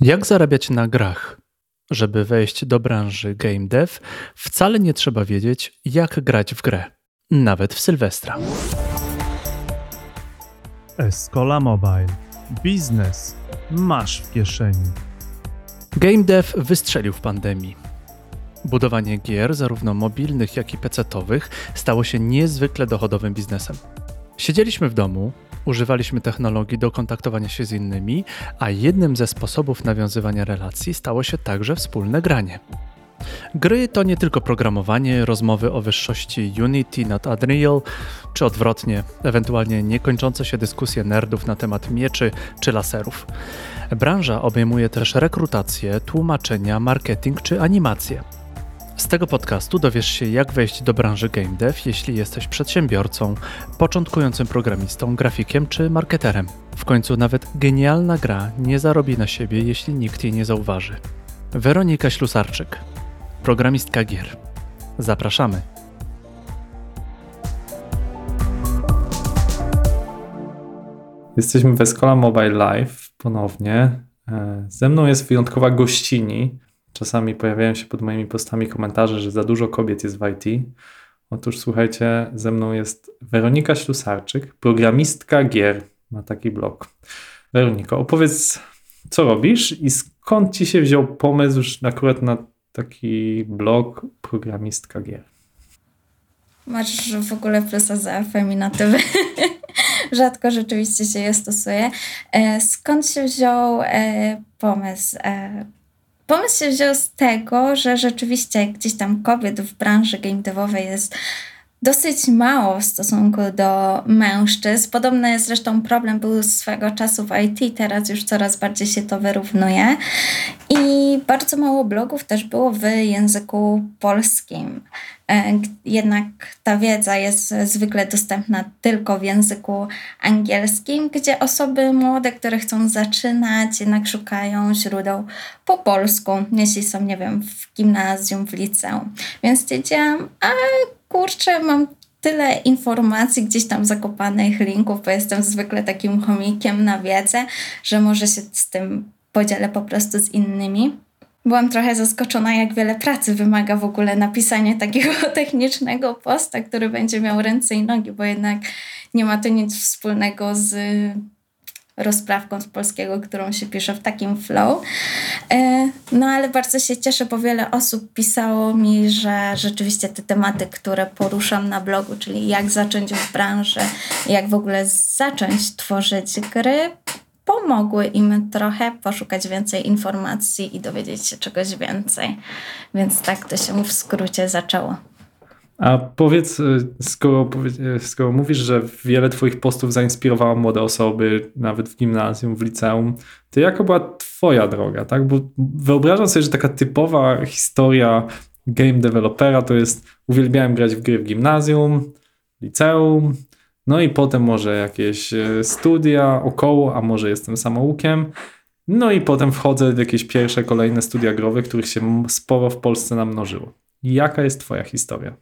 Jak zarabiać na grach? Żeby wejść do branży game dev, wcale nie trzeba wiedzieć, jak grać w grę, nawet w Sylwestra. Escola Mobile. Biznes masz w kieszeni. Game dev wystrzelił w pandemii. Budowanie gier, zarówno mobilnych, jak i pecetowych, stało się niezwykle dochodowym biznesem. Siedzieliśmy w domu, używaliśmy technologii do kontaktowania się z innymi, a jednym ze sposobów nawiązywania relacji stało się także wspólne granie. Gry to nie tylko programowanie, rozmowy o wyższości Unity nad Unreal, czy odwrotnie, ewentualnie niekończące się dyskusje nerdów na temat mieczy czy laserów. Branża obejmuje też rekrutację, tłumaczenia, marketing czy animację. Z tego podcastu dowiesz się, jak wejść do branży game dev, jeśli jesteś przedsiębiorcą, początkującym programistą, grafikiem czy marketerem. W końcu nawet genialna gra nie zarobi na siebie, jeśli nikt jej nie zauważy. Weronika Ślusarczyk, programistka gier. Zapraszamy. Jesteśmy w Escola Mobile Live ponownie. E, ze mną jest wyjątkowa gościni, Czasami pojawiają się pod moimi postami komentarze, że za dużo kobiet jest w IT. Otóż słuchajcie, ze mną jest Weronika Ślusarczyk, programistka gier, ma taki blog. Weroniko, opowiedz, co robisz i skąd ci się wziął pomysł akurat na taki blog programistka gier? Masz w ogóle plusa za feminatywy. Rzadko rzeczywiście się je stosuje. E, skąd się wziął e, pomysł? Pomysł się wziął z tego, że rzeczywiście gdzieś tam kobiet w branży game devowej jest dosyć mało w stosunku do mężczyzn. Podobny zresztą problem był swego czasu w IT, teraz już coraz bardziej się to wyrównuje. I bardzo mało blogów też było w języku polskim. E, jednak ta wiedza jest zwykle dostępna tylko w języku angielskim, gdzie osoby młode, które chcą zaczynać, jednak szukają źródeł po polsku, jeśli są, nie wiem, w gimnazjum, w liceum. Więc stwierdziłam, a kurczę, mam tyle informacji gdzieś tam zakopanych, linków, bo jestem zwykle takim chomikiem na wiedzę, że może się z tym podzielę po prostu z innymi. Byłam trochę zaskoczona, jak wiele pracy wymaga w ogóle napisanie takiego technicznego posta, który będzie miał ręce i nogi, bo jednak nie ma to nic wspólnego z rozprawką z polskiego, którą się pisze w takim flow. E, no ale bardzo się cieszę, bo wiele osób pisało mi, że rzeczywiście te tematy, które poruszam na blogu, czyli jak zacząć w branży, jak w ogóle zacząć tworzyć gry, pomogły im trochę poszukać więcej informacji i dowiedzieć się czegoś więcej. Więc tak to się w skrócie zaczęło. A powiedz, y, skoro, y, skoro mówisz, że wiele Twoich postów zainspirowało młode osoby, nawet w gimnazjum, w liceum, to jaka była Twoja droga? Tak? Bo wyobrażam sobie, że taka typowa historia game developera to jest uwielbiałem grać w gry w gimnazjum, liceum, no i potem może jakieś y, studia około, a może jestem samoukiem. No i potem wchodzę w jakieś pierwsze, kolejne studia growe, których się sporo w Polsce namnożyło. Jaka jest Twoja historia?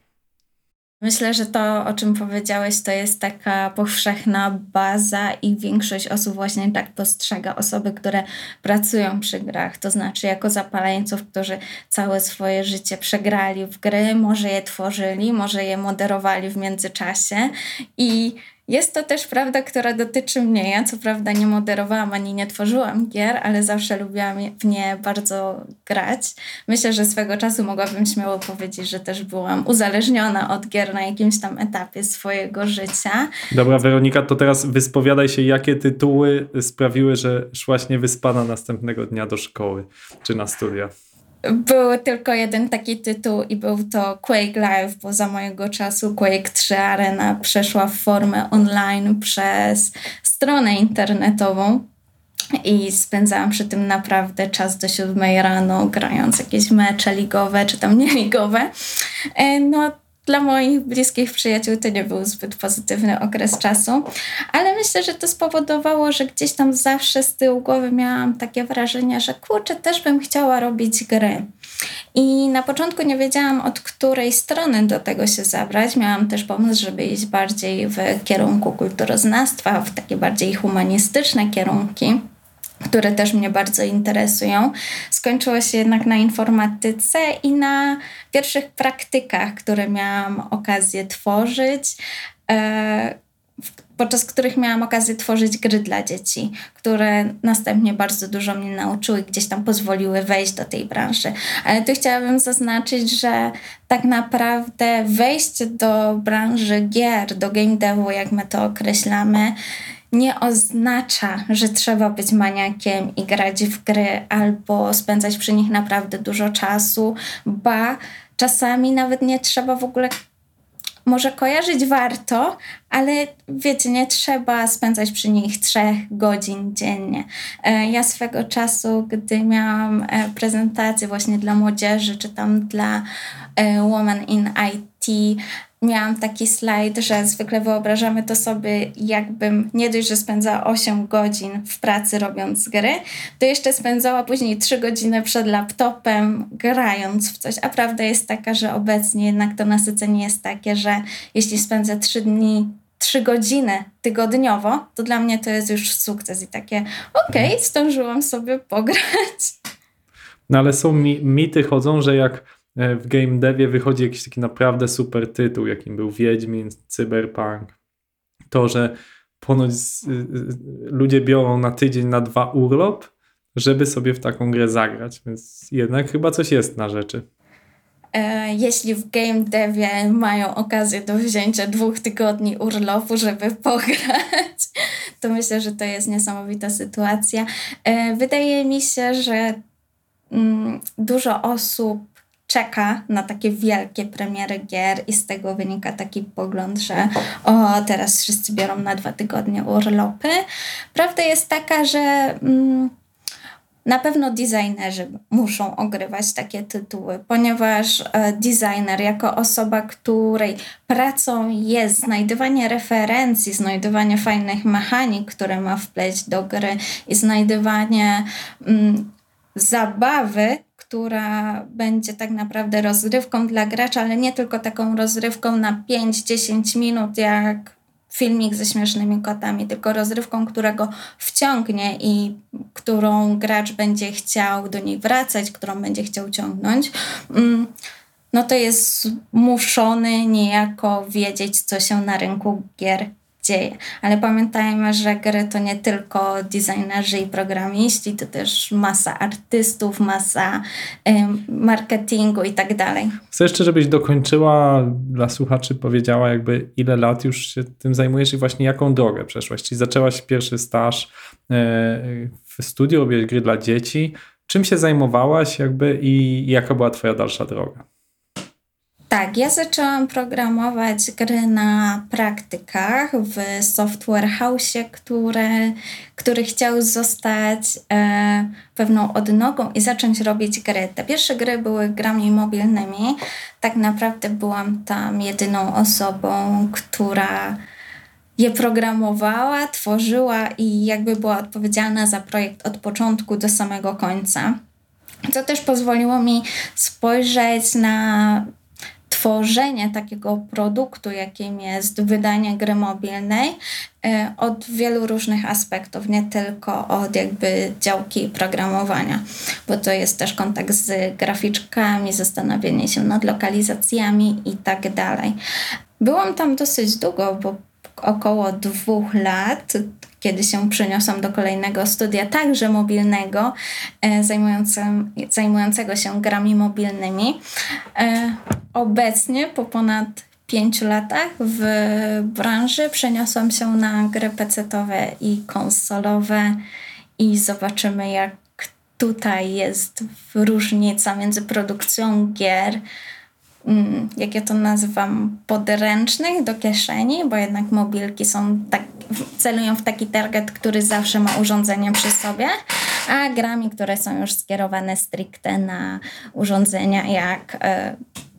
Myślę, że to, o czym powiedziałeś, to jest taka powszechna baza i większość osób właśnie tak postrzega osoby, które pracują przy grach, to znaczy jako zapaleńców, którzy całe swoje życie przegrali w gry, może je tworzyli, może je moderowali w międzyczasie i jest to też prawda, która dotyczy mnie. Ja co prawda nie moderowałam ani nie tworzyłam gier, ale zawsze lubiłam w nie bardzo grać. Myślę, że swego czasu mogłabym śmiało powiedzieć, że też byłam uzależniona od gier na jakimś tam etapie swojego życia. Dobra, Weronika, to teraz wyspowiadaj się, jakie tytuły sprawiły, że szłaś niewyspana następnego dnia do szkoły czy na studia. Był tylko jeden taki tytuł i był to Quake Live, bo za mojego czasu Quake 3 Arena przeszła w formę online przez stronę internetową. I spędzałam przy tym naprawdę czas do siódmej rano, grając jakieś mecze ligowe czy tam nieligowe. E, no, dla moich bliskich przyjaciół to nie był zbyt pozytywny okres czasu, ale myślę, że to spowodowało, że gdzieś tam zawsze z tyłu głowy miałam takie wrażenie, że kurczę, też bym chciała robić gry. I na początku nie wiedziałam, od której strony do tego się zabrać. Miałam też pomysł, żeby iść bardziej w kierunku kulturoznawstwa, w takie bardziej humanistyczne kierunki które też mnie bardzo interesują. Skończyło się jednak na informatyce i na pierwszych praktykach, które miałam okazję tworzyć. E, podczas których miałam okazję tworzyć gry dla dzieci, które następnie bardzo dużo mnie nauczyły, gdzieś tam pozwoliły wejść do tej branży. Ale tu chciałabym zaznaczyć, że tak naprawdę wejście do branży gier, do game devu, jak my to określamy, nie oznacza, że trzeba być maniakiem i grać w gry albo spędzać przy nich naprawdę dużo czasu, ba czasami nawet nie trzeba w ogóle może kojarzyć warto, ale wiecie, nie trzeba spędzać przy nich trzech godzin dziennie. E, ja swego czasu, gdy miałam e, prezentację właśnie dla młodzieży, czy tam dla e, Women in IT, miałam taki slajd, że zwykle wyobrażamy to sobie, jakbym nie dość, że spędzała 8 godzin w pracy robiąc gry, to jeszcze spędzała później 3 godziny przed laptopem grając w coś. A prawda jest taka, że obecnie jednak to nasycenie jest takie, że jeśli spędzę 3 dni 3 godziny tygodniowo, to dla mnie to jest już sukces i takie, okej, okay, zdążyłam sobie pograć. No ale są mi, mity chodzą, że jak w game devie wychodzi jakiś taki naprawdę super tytuł, jakim był Wiedźmin, Cyberpunk. To, że ponoć ludzie biorą na tydzień, na dwa urlop, żeby sobie w taką grę zagrać, więc jednak chyba coś jest na rzeczy. E, jeśli w game devie mają okazję do wzięcia dwóch tygodni urlopu, żeby pograć, to myślę, że to jest niesamowita sytuacja. E, wydaje mi się, że mm, dużo osób czeka na takie wielkie premiery gier i z tego wynika taki pogląd, że o, teraz wszyscy biorą na dwa tygodnie urlopy. Prawda jest taka, że mm, na pewno designerzy muszą ogrywać takie tytuły, ponieważ e, designer jako osoba, której pracą jest znajdywanie referencji, znajdywanie fajnych mechanik, które ma wpleść do gry i znajdywanie mm, zabawy, która będzie tak naprawdę rozrywką dla gracza, ale nie tylko taką rozrywką na 5-10 minut, jak filmik ze śmiesznymi kotami, tylko rozrywką, którego wciągnie i którą gracz będzie chciał do niej wracać, którą będzie chciał ciągnąć. Mm, no to jest muszony niejako wiedzieć, co się na rynku gier dzieje. Ale pamiętajmy, że gry to nie tylko designerzy i programiści, to też masa artystów, masa marketingu i tak dalej. Chcę jeszcze, żebyś dokończyła dla słuchaczy, powiedziała jakby ile lat już się tym zajmujesz i właśnie jaką drogę przeszłaś. Czyli zaczęłaś pierwszy staż e, w studiu, robiłeś gry dla dzieci. Czym się zajmowałaś jakby i jaka była twoja dalsza droga? Tak, ja zaczęłam programować gry na praktykach w Software House, które, który chciał zostać e, pewną odnogą i zacząć robić gry. Te pierwsze gry były grami mobilnymi. Tak naprawdę byłam tam jedyną osobą, która je programowała, tworzyła i jakby była odpowiedzialna za projekt od początku do samego końca. Co też pozwoliło mi spojrzeć na tworzenie takiego produktu, jakim jest wydanie gry mobilnej, e, od wielu różnych aspektów, nie tylko od jakby działki programowania, bo to jest też kontakt z graficzkami, zastanawianie się nad lokalizacjami i tak dalej. Byłam tam dosyć długo, bo około dwóch lat, kiedy się przeniosłam do kolejnego studia, także mobilnego, e, zajmującego się grami mobilnymi. E, obecnie, po ponad pięciu latach w branży, przeniosłam się na gry pecetowe i konsolowe i zobaczymy, jak tutaj jest różnica między produkcją gier, jak ja to nazywam, podręcznych do kieszeni, bo jednak mobilki są tak, celują w taki target, który zawsze ma urządzenie przy sobie, a grami, które są już skierowane stricte na urządzenia jak y,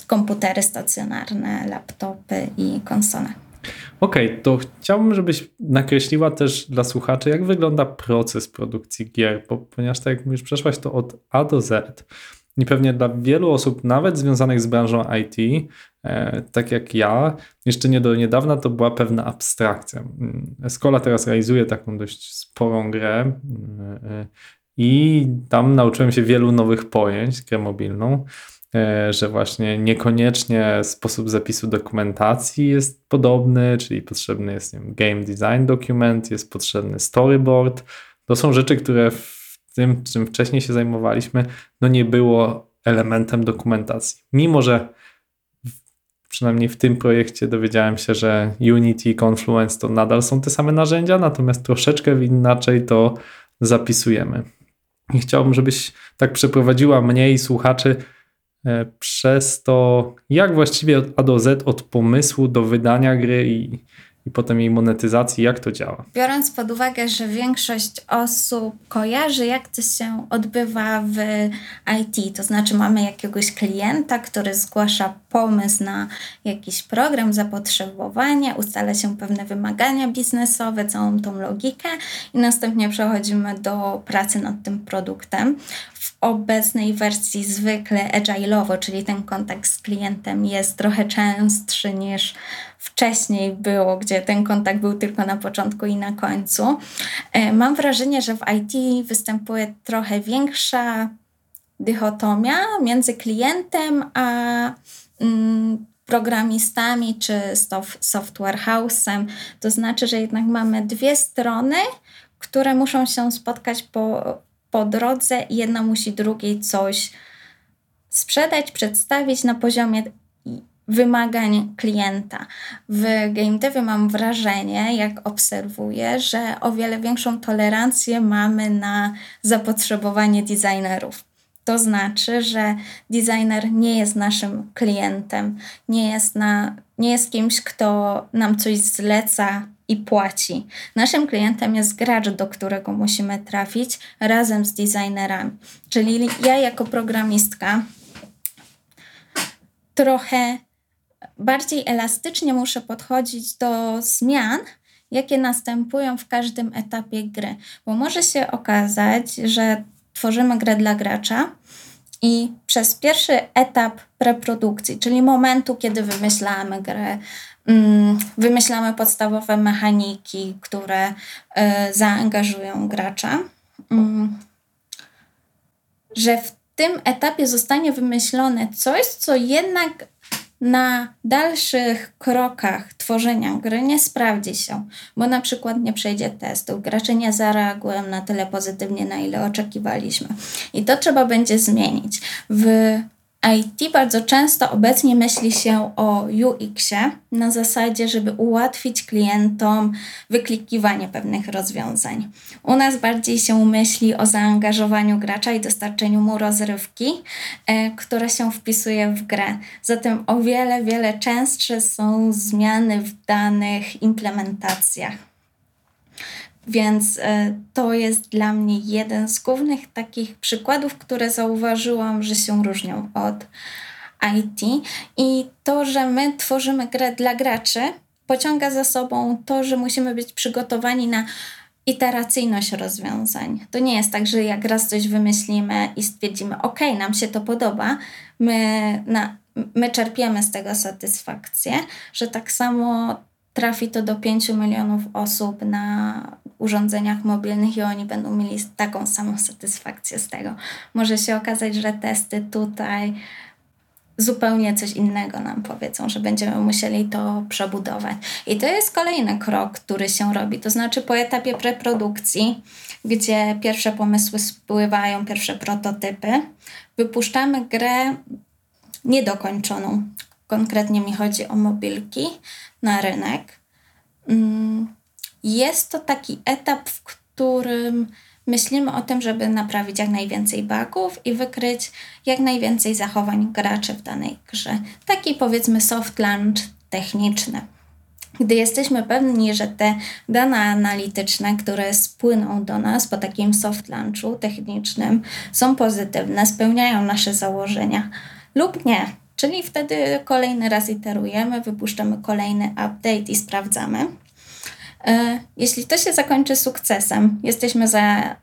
komputery stacjonarne, laptopy i konsole. Okej, okay, to chciałbym, żebyś nakreśliła też dla słuchaczy, jak wygląda proces produkcji gier, bo, ponieważ tak jak mówisz, przeszłaś to od A do Z I pewnie dla wielu osób, nawet związanych z branżą IT, e, tak jak ja, jeszcze nie do niedawna to była pewna abstrakcja. Escola teraz realizuje taką dość sporą grę mm, e, i tam nauczyłem się wielu nowych pojęć, grę mobilną, e, że właśnie niekoniecznie sposób zapisu dokumentacji jest podobny, czyli potrzebny jest wiem, game design document, jest potrzebny storyboard. To są rzeczy, które w tym, czym wcześniej się zajmowaliśmy, no nie było elementem dokumentacji. Mimo, że przynajmniej w tym projekcie dowiedziałem się, że Unity i Confluence to nadal są te same narzędzia, natomiast troszeczkę inaczej to zapisujemy. I chciałbym, żebyś tak przeprowadziła mnie i słuchaczy e, przez to, jak właściwie od A do Z, od pomysłu do wydania gry i, i potem jej monetyzacji, jak to działa. Biorąc pod uwagę, że większość osób kojarzy, jak to się odbywa w IT, to znaczy mamy jakiegoś klienta, który zgłasza pomysł na jakiś program, zapotrzebowanie, ustala się pewne wymagania biznesowe, całą tą logikę i następnie przechodzimy do pracy nad tym produktem. W obecnej wersji zwykle agile'owo, czyli ten kontakt z klientem jest trochę częstszy niż wcześniej było, gdzie ten kontakt był tylko na początku i na końcu. E, mam wrażenie, że w IT występuje trochę większa dychotomia między klientem a mm, programistami czy software house'em. To znaczy, że jednak mamy dwie strony, które muszą się spotkać po, po drodze i jedna musi drugiej coś sprzedać, przedstawić na poziomie wymagań klienta. W game devie mam wrażenie, jak obserwuję, że o wiele większą tolerancję mamy na zapotrzebowanie designerów. To znaczy, że designer nie jest naszym klientem, nie jest, na, nie jest kimś, kto nam coś zleca i płaci. Naszym klientem jest gracz, do którego musimy trafić razem z designerami. Czyli ja jako programistka trochę bardziej elastycznie muszę podchodzić do zmian, jakie następują w każdym etapie gry. Bo może się okazać, że tworzymy grę dla gracza i przez pierwszy etap preprodukcji, czyli momentu, kiedy wymyślamy grę, mm, wymyślamy podstawowe mechaniki, które y, zaangażują gracza, mm, że w tym etapie zostanie wymyślone coś, co jednak na dalszych krokach tworzenia gry nie sprawdzi się, bo na przykład nie przejdzie testu, gracze nie zareagują na tyle pozytywnie, na ile oczekiwaliśmy. I to trzeba będzie zmienić. W IT bardzo często obecnie myśli się o UX-ie na zasadzie, żeby ułatwić klientom wyklikiwanie pewnych rozwiązań. U nas bardziej się myśli o zaangażowaniu gracza i dostarczeniu mu rozrywki, e, która się wpisuje w grę. Zatem o wiele, wiele częstsze są zmiany w danych implementacjach. Więc e, to jest dla mnie jeden z głównych takich przykładów, które zauważyłam, że się różnią od IT. I to, że my tworzymy grę dla graczy, pociąga za sobą to, że musimy być przygotowani na iteracyjność rozwiązań. To nie jest tak, że jak raz coś wymyślimy i stwierdzimy, ok, nam się to podoba, my, na, my czerpiemy z tego satysfakcję, że tak samo trafi to do 5 milionów osób na urządzeniach mobilnych i oni będą mieli taką samą satysfakcję z tego. Może się okazać, że testy tutaj zupełnie coś innego nam powiedzą, że będziemy musieli to przebudować. I to jest kolejny krok, który się robi. To znaczy po etapie preprodukcji, gdzie pierwsze pomysły spływają, pierwsze prototypy, wypuszczamy grę niedokończoną. Konkretnie mi chodzi o mobilki na rynek. Mm, jest to taki etap, w którym myślimy o tym, żeby naprawić jak najwięcej bugów i wykryć jak najwięcej zachowań graczy w danej grze. Taki powiedzmy soft launch techniczny. Gdy jesteśmy pewni, że te dane analityczne, które spłyną do nas po takim soft launchu technicznym, są pozytywne, spełniają nasze założenia lub nie, czyli wtedy kolejny raz iterujemy, wypuszczamy kolejny update i sprawdzamy. E, jeśli to się zakończy sukcesem, jesteśmy za,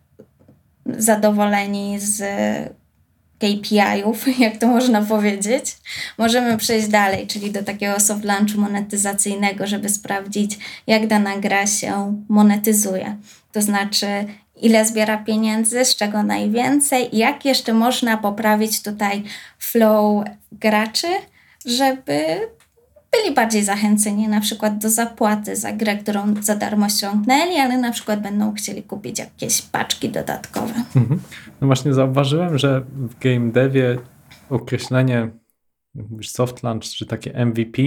zadowoleni z KPI-ów, jak to można powiedzieć, możemy przejść dalej, czyli do takiego soft launchu monetyzacyjnego, żeby sprawdzić, jak dana gra się monetyzuje. To znaczy, ile zbiera pieniędzy, z czego najwięcej i jak jeszcze można poprawić tutaj flow graczy, żeby byli bardziej zachęceni na przykład do zapłaty za grę, którą za darmo ściągnęli, ale na przykład będą chcieli kupić jakieś paczki dodatkowe. Mhm. No właśnie zauważyłem, że w game devie określenie soft launch czy takie MVP,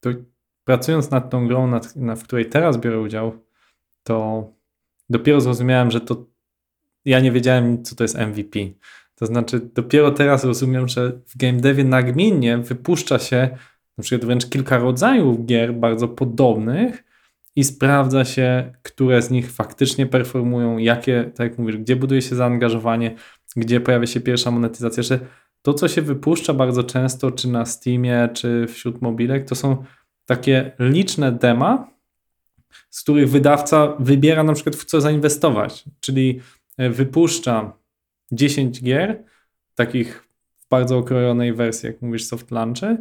to pracując nad tą grą, nad, nad, w której teraz biorę udział, to dopiero zrozumiałem, że to ja nie wiedziałem, co to jest MVP. To znaczy, dopiero teraz rozumiem, że w game devie nagminnie wypuszcza się na przykład wręcz kilka rodzajów gier bardzo podobnych i sprawdza się, które z nich faktycznie performują, jakie, tak jak mówisz, gdzie buduje się zaangażowanie, gdzie pojawia się pierwsza monetyzacja, że to, co się wypuszcza bardzo często, czy na Steamie, czy wśród mobilek, to są takie liczne dema, z których wydawca wybiera na przykład w co zainwestować, czyli e, wypuszcza 10 gier, takich w bardzo okrojonej wersji, jak mówisz, soft launchy,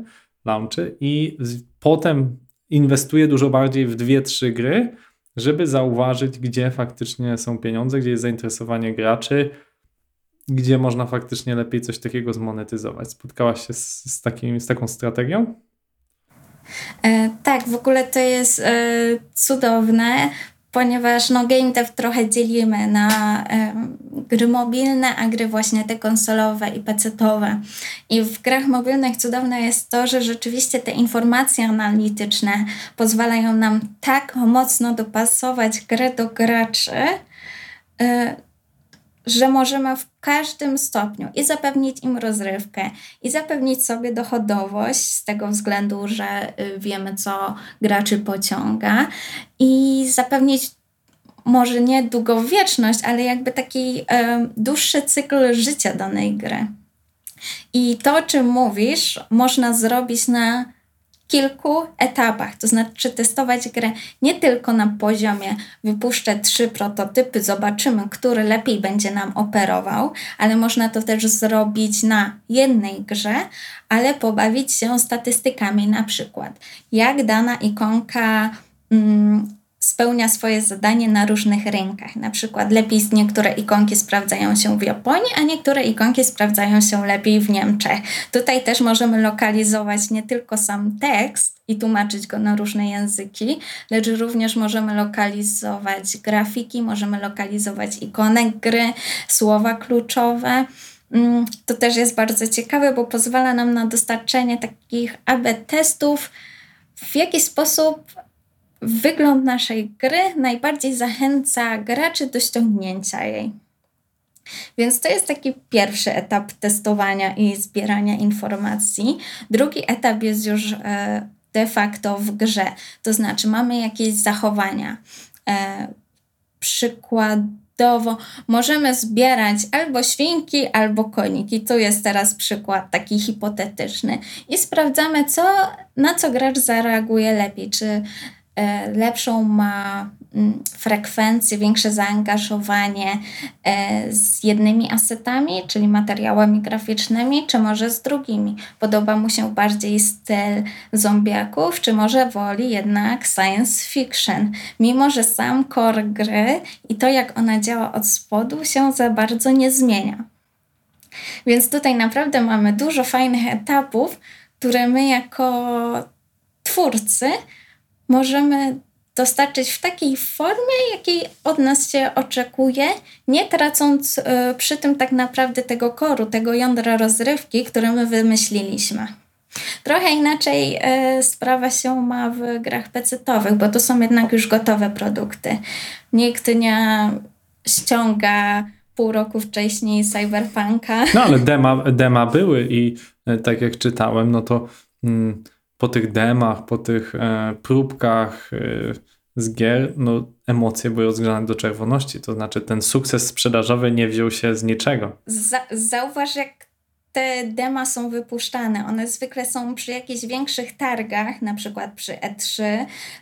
launchy i potem inwestuje dużo bardziej w dwie, trzy gry, żeby zauważyć, gdzie faktycznie są pieniądze, gdzie jest zainteresowanie graczy, gdzie można faktycznie lepiej coś takiego zmonetyzować. Spotkałaś się z, z, takim, z taką strategią? E, tak, w ogóle to jest e, cudowne, ponieważ no, game dev trochę dzielimy na e, gry mobilne, a gry właśnie te konsolowe i pecetowe. I w grach mobilnych cudowne jest to, że rzeczywiście te informacje analityczne pozwalają nam tak mocno dopasować grę do graczy, e, że możemy w każdym stopniu i zapewnić im rozrywkę, i zapewnić sobie dochodowość z tego względu, że y, wiemy, co graczy pociąga, i zapewnić może nie długowieczność, ale jakby taki dłuższy cykl życia danej gry. I to, o czym mówisz, można zrobić na kilku etapach, to znaczy testować grę nie tylko na poziomie wypuszczę trzy prototypy, zobaczymy, który lepiej będzie nam operował, ale można to też zrobić na jednej grze, ale pobawić się statystykami, na przykład. Jak dana ikonka mm, spełnia swoje zadanie na różnych rynkach. Na przykład lepiej niektóre ikonki sprawdzają się w Japonii, a niektóre ikonki sprawdzają się lepiej w Niemczech. Tutaj też możemy lokalizować nie tylko sam tekst i tłumaczyć go na różne języki, lecz również możemy lokalizować grafiki, możemy lokalizować ikonek gry, słowa kluczowe. Mm, to też jest bardzo ciekawe, bo pozwala nam na dostarczenie takich AB testów, w jaki sposób wygląd naszej gry najbardziej zachęca graczy do ściągnięcia jej. Więc to jest taki pierwszy etap testowania i zbierania informacji. Drugi etap jest już e, de facto w grze, to znaczy mamy jakieś zachowania. E, przykładowo możemy zbierać albo świnki, albo koniki. Tu jest teraz przykład taki hipotetyczny i sprawdzamy, co, na co gracz zareaguje lepiej. Czy lepszą ma mm, frekwencję, większe zaangażowanie e, z jednymi asetami, czyli materiałami graficznymi, czy może z drugimi. Podoba mu się bardziej styl zombiaków, czy może woli jednak science fiction, mimo że sam core gry i to, jak ona działa od spodu, się za bardzo nie zmienia. Więc tutaj naprawdę mamy dużo fajnych etapów, które my jako twórcy możemy dostarczyć w takiej formie, jakiej od nas się oczekuje, nie tracąc y, przy tym tak naprawdę tego koru, tego jądra rozrywki, które my wymyśliliśmy. Trochę inaczej y, sprawa się ma w grach pecetowych, bo to są jednak już gotowe produkty. Nikt nie ściąga pół roku wcześniej Cyberpunka. No ale dema, dema były i y, tak jak czytałem, no to... Mm, po tych demach, po tych e, próbkach e, z gier, no emocje były rozgrzane do czerwoności. To znaczy ten sukces sprzedażowy nie wziął się z niczego. Za, zauważ, jak te dema są wypuszczane. One zwykle są przy jakichś większych targach, na przykład przy E3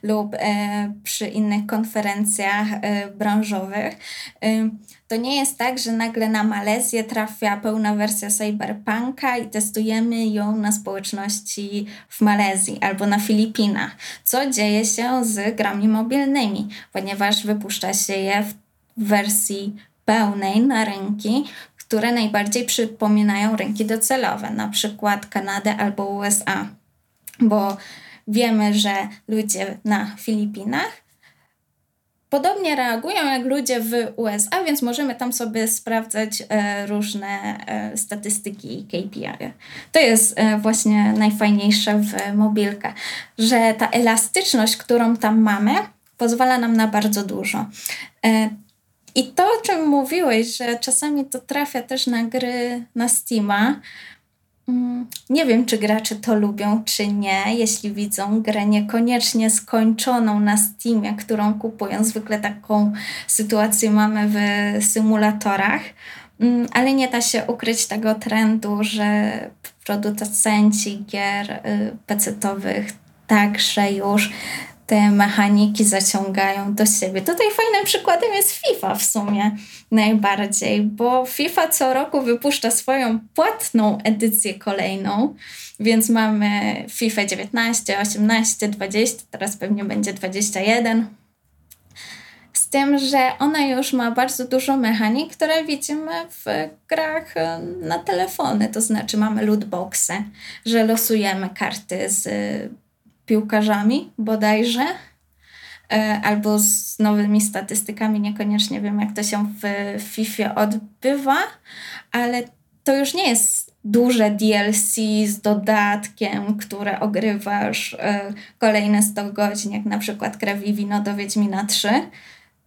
lub e, przy innych konferencjach e, branżowych. E, to nie jest tak, że nagle na Malezję trafia pełna wersja Cyberpunka i testujemy ją na społeczności w Malezji albo na Filipinach. Co dzieje się z grami mobilnymi, ponieważ wypuszcza się je w wersji pełnej na rynki, które najbardziej przypominają rynki docelowe, na przykład Kanadę albo USA. Bo wiemy, że ludzie na Filipinach podobnie reagują jak ludzie w USA, więc możemy tam sobie sprawdzać e, różne e, statystyki i KPI. To jest e, właśnie najfajniejsze w mobilkach, że ta elastyczność, którą tam mamy, pozwala nam na bardzo dużo. I to, o czym mówiłeś, że czasami to trafia też na gry na Steama, Mm, Nie wiem, czy gracze to lubią, czy nie, jeśli widzą grę niekoniecznie skończoną na Steamie, którą kupują. Zwykle taką sytuację mamy w symulatorach, Mm, ale nie da się ukryć tego trendu, że producenci gier y, PC-owych także już te mechaniki zaciągają do siebie. Tutaj fajnym przykładem jest FIFA w sumie najbardziej, bo FIFA co roku wypuszcza swoją płatną edycję kolejną, więc mamy FIFA 19, 18, 20, teraz pewnie będzie 21. Z tym, że ona już ma bardzo dużo mechanik, które widzimy w grach e, na telefony. To znaczy mamy lootboxy, że losujemy karty z piłkarzami bodajże, e, albo z nowymi statystykami. Niekoniecznie wiem, jak to się w FIFA odbywa, ale to już nie jest duże DLC z dodatkiem, które ogrywasz e, kolejne 100 godzin, jak na przykład Krew i Wino do Wiedźmina 3,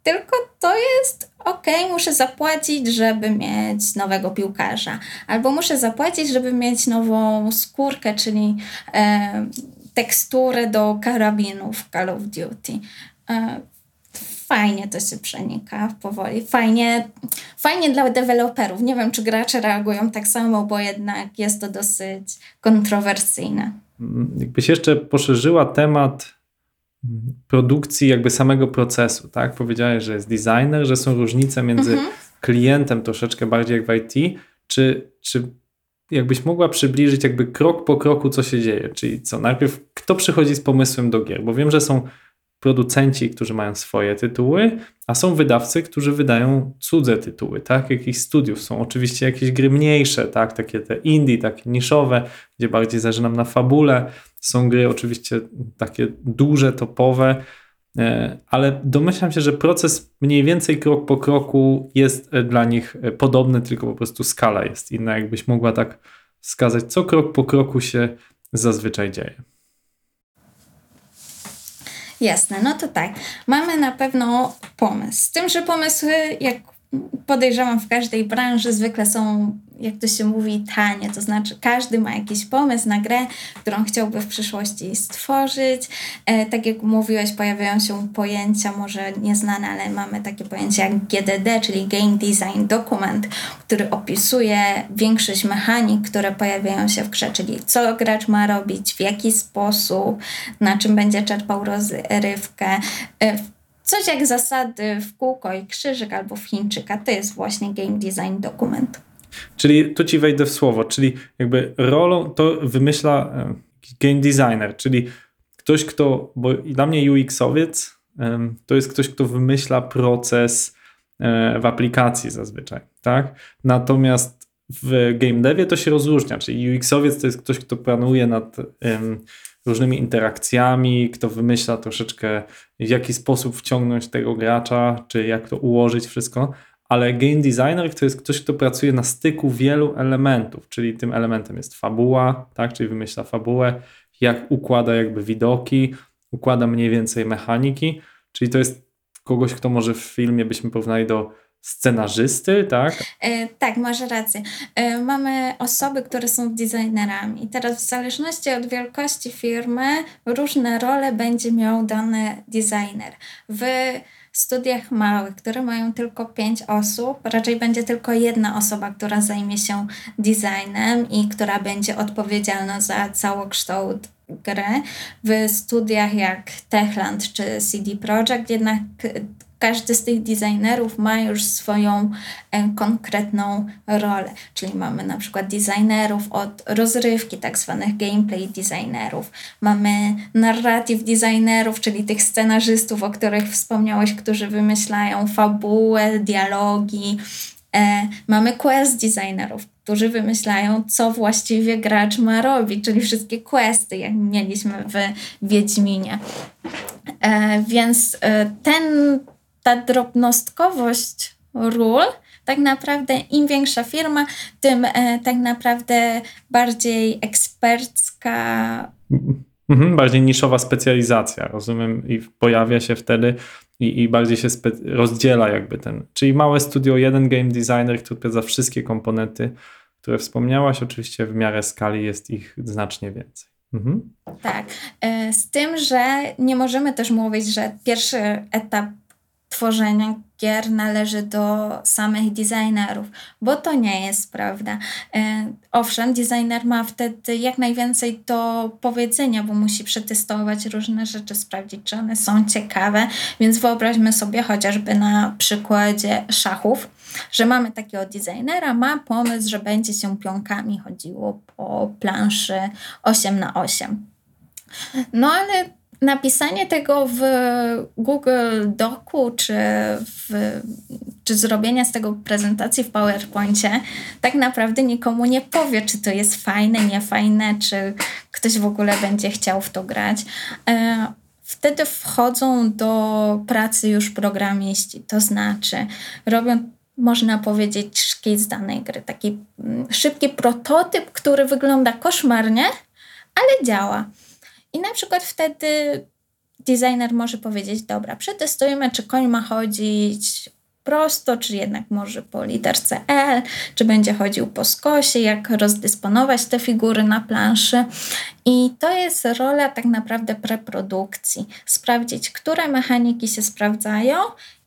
tylko to jest ok, muszę zapłacić, żeby mieć nowego piłkarza, albo muszę zapłacić, żeby mieć nową skórkę, czyli e, teksturę do karabinów w Call of Duty. E, Fajnie to się przenika powoli. Fajnie, fajnie dla deweloperów. Nie wiem, czy gracze reagują tak samo, bo jednak jest to dosyć kontrowersyjne. Mm, Jakbyś jeszcze poszerzyła temat mm, produkcji jakby samego procesu, tak? Powiedziałeś, że jest designer, że są różnice między Mhm. klientem troszeczkę bardziej jak w IT. Czy, czy jakbyś mogła przybliżyć jakby krok po kroku, co się dzieje? Czyli co, najpierw kto przychodzi z pomysłem do gier? Bo wiem, że są producenci, którzy mają swoje tytuły, a są wydawcy, którzy wydają cudze tytuły, tak? Jakichś studiów. Są oczywiście jakieś gry mniejsze, tak? Takie te indie, takie niszowe, gdzie bardziej zależy nam na fabule. Są gry oczywiście takie duże, topowe, ale domyślam się, że proces mniej więcej krok po kroku jest e, dla nich e, podobny, tylko po prostu skala jest inna. Jakbyś mogła tak wskazać, co krok po kroku się zazwyczaj dzieje. Jasne, no to tak. Mamy na pewno pomysł. Z tym, że pomysły, jak podejrzewam w każdej branży, zwykle są, jak to się mówi, tanie. To znaczy, każdy ma jakiś pomysł na grę, którą chciałby w przyszłości stworzyć. E, tak jak mówiłeś, pojawiają się pojęcia, może nieznane, ale mamy takie pojęcia jak GDD, czyli Game Design Document, który opisuje większość mechanik, które pojawiają się w grze, czyli co gracz ma robić, w jaki sposób, na czym będzie czerpał rozrywkę. E, Coś jak zasady w kółko i krzyżyk albo w Chińczyka. To jest właśnie game design dokument. Czyli tu ci wejdę w słowo, czyli jakby rolą to wymyśla e, game designer, czyli ktoś, kto, bo dla mnie UX-owiec to jest ktoś, kto wymyśla proces e, w aplikacji zazwyczaj, tak? Natomiast w game devie to się rozróżnia, czyli UX-owiec to jest ktoś, kto planuje nad różnymi interakcjami, kto wymyśla troszeczkę w jaki sposób wciągnąć tego gracza, czy jak to ułożyć wszystko, ale game designer to jest ktoś, kto pracuje na styku wielu elementów, czyli tym elementem jest fabuła, tak, czyli wymyśla fabułę, jak układa jakby widoki, układa mniej więcej mechaniki, czyli to jest kogoś, kto może w filmie byśmy porównali do scenarzysty, tak? E, tak, masz rację. E, mamy osoby, które są designerami. I teraz w zależności od wielkości firmy różne role będzie miał dany designer. W studiach małych, które mają tylko pięć osób, raczej będzie tylko jedna osoba, która zajmie się designem i która będzie odpowiedzialna za całokształt gry. W studiach jak Techland czy CD Projekt jednak każdy z tych designerów ma już swoją e, konkretną rolę. Czyli mamy na przykład designerów od rozrywki, tak zwanych gameplay designerów. Mamy narrative designerów, czyli tych scenarzystów, o których wspomniałeś, którzy wymyślają fabułę, dialogi. E, mamy quest designerów, którzy wymyślają, co właściwie gracz ma robić, czyli wszystkie questy, jak mieliśmy w Wiedźminie. E, więc e, ten ta drobnostkowość ról, tak naprawdę im większa firma, tym e, tak naprawdę bardziej ekspercka. Mhm, bardziej niszowa specjalizacja, rozumiem, i pojawia się wtedy i, i bardziej się rozdziela jakby ten. Czyli małe studio, jeden game designer, który za wszystkie komponenty, które wspomniałaś. Oczywiście w miarę skali jest ich znacznie więcej. Mhm. Tak, e, z tym, że nie możemy też mówić, że pierwszy etap tworzenia gier należy do samych designerów, bo to nie jest prawda. E, owszem, designer ma wtedy jak najwięcej do powiedzenia, bo musi przetestować różne rzeczy, sprawdzić, czy one są ciekawe, więc wyobraźmy sobie chociażby na przykładzie szachów, że mamy takiego designera, ma pomysł, że będzie się pionkami chodziło po planszy 8 na 8 no ale napisanie tego w Google Docu czy, w, czy zrobienie z tego prezentacji w PowerPoincie tak naprawdę nikomu nie powie, czy to jest fajne, niefajne, czy ktoś w ogóle będzie chciał w to grać. E, wtedy wchodzą do pracy już programiści, to znaczy robią można powiedzieć, szkic danej gry. Taki mm, szybki prototyp, który wygląda koszmarnie, ale działa. I na przykład wtedy designer może powiedzieć, dobra, przetestujmy, czy koń ma chodzić prosto, czy jednak może po literce L, czy będzie chodził po skosie, jak rozdysponować te figury na planszy. I to jest rola tak naprawdę preprodukcji. Sprawdzić, które mechaniki się sprawdzają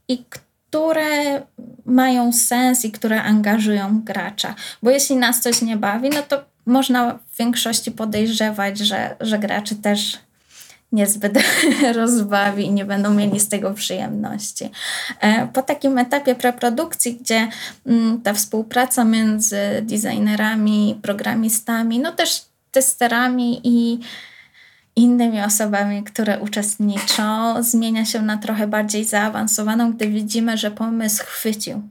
i które mają sens i które angażują gracza. Bo jeśli nas coś nie bawi, no to można w większości podejrzewać, że, że graczy też niezbyt rozbawi i nie będą mieli z tego przyjemności. E, po takim etapie preprodukcji, gdzie mm, ta współpraca między designerami, programistami, no też testerami i innymi osobami, które uczestniczą, zmienia się na trochę bardziej zaawansowaną, gdy widzimy, że pomysł chwycił.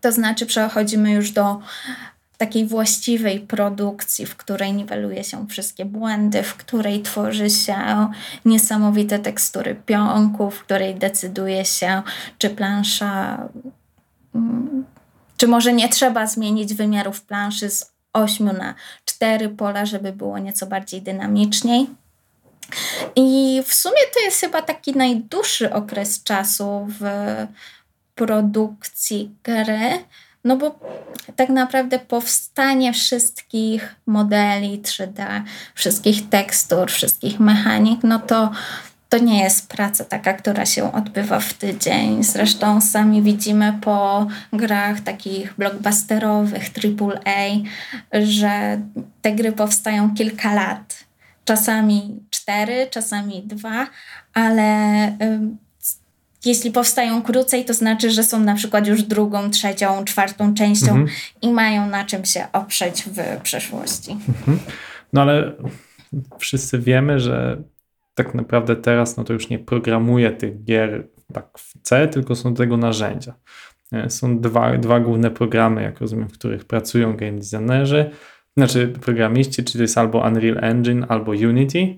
To znaczy, przechodzimy już do takiej właściwej produkcji, w której niweluje się wszystkie błędy, w której tworzy się niesamowite tekstury pionków, w której decyduje się, czy plansza, mm, czy może nie trzeba zmienić wymiarów planszy z 8 na 4 pola, żeby było nieco bardziej dynamiczniej. I w sumie to jest chyba taki najdłuższy okres czasu w produkcji gry, no bo tak naprawdę powstanie wszystkich modeli 3D, wszystkich tekstur, wszystkich mechanik, no to to nie jest praca taka, która się odbywa w tydzień. Zresztą sami widzimy po grach takich blockbusterowych, AAA, że te gry powstają kilka lat. Czasami cztery, czasami dwa, ale jeśli powstają krócej, to znaczy, że są na przykład już drugą, trzecią, czwartą częścią mhm. i mają na czym się oprzeć w przeszłości. Mhm. No ale wszyscy wiemy, że tak naprawdę teraz no to już nie programuje tych gier tak w C, tylko są do tego narzędzia. E, są dwa, dwa główne programy, jak rozumiem, w których pracują game designerzy, znaczy programiści, czyli to jest albo Unreal Engine, albo Unity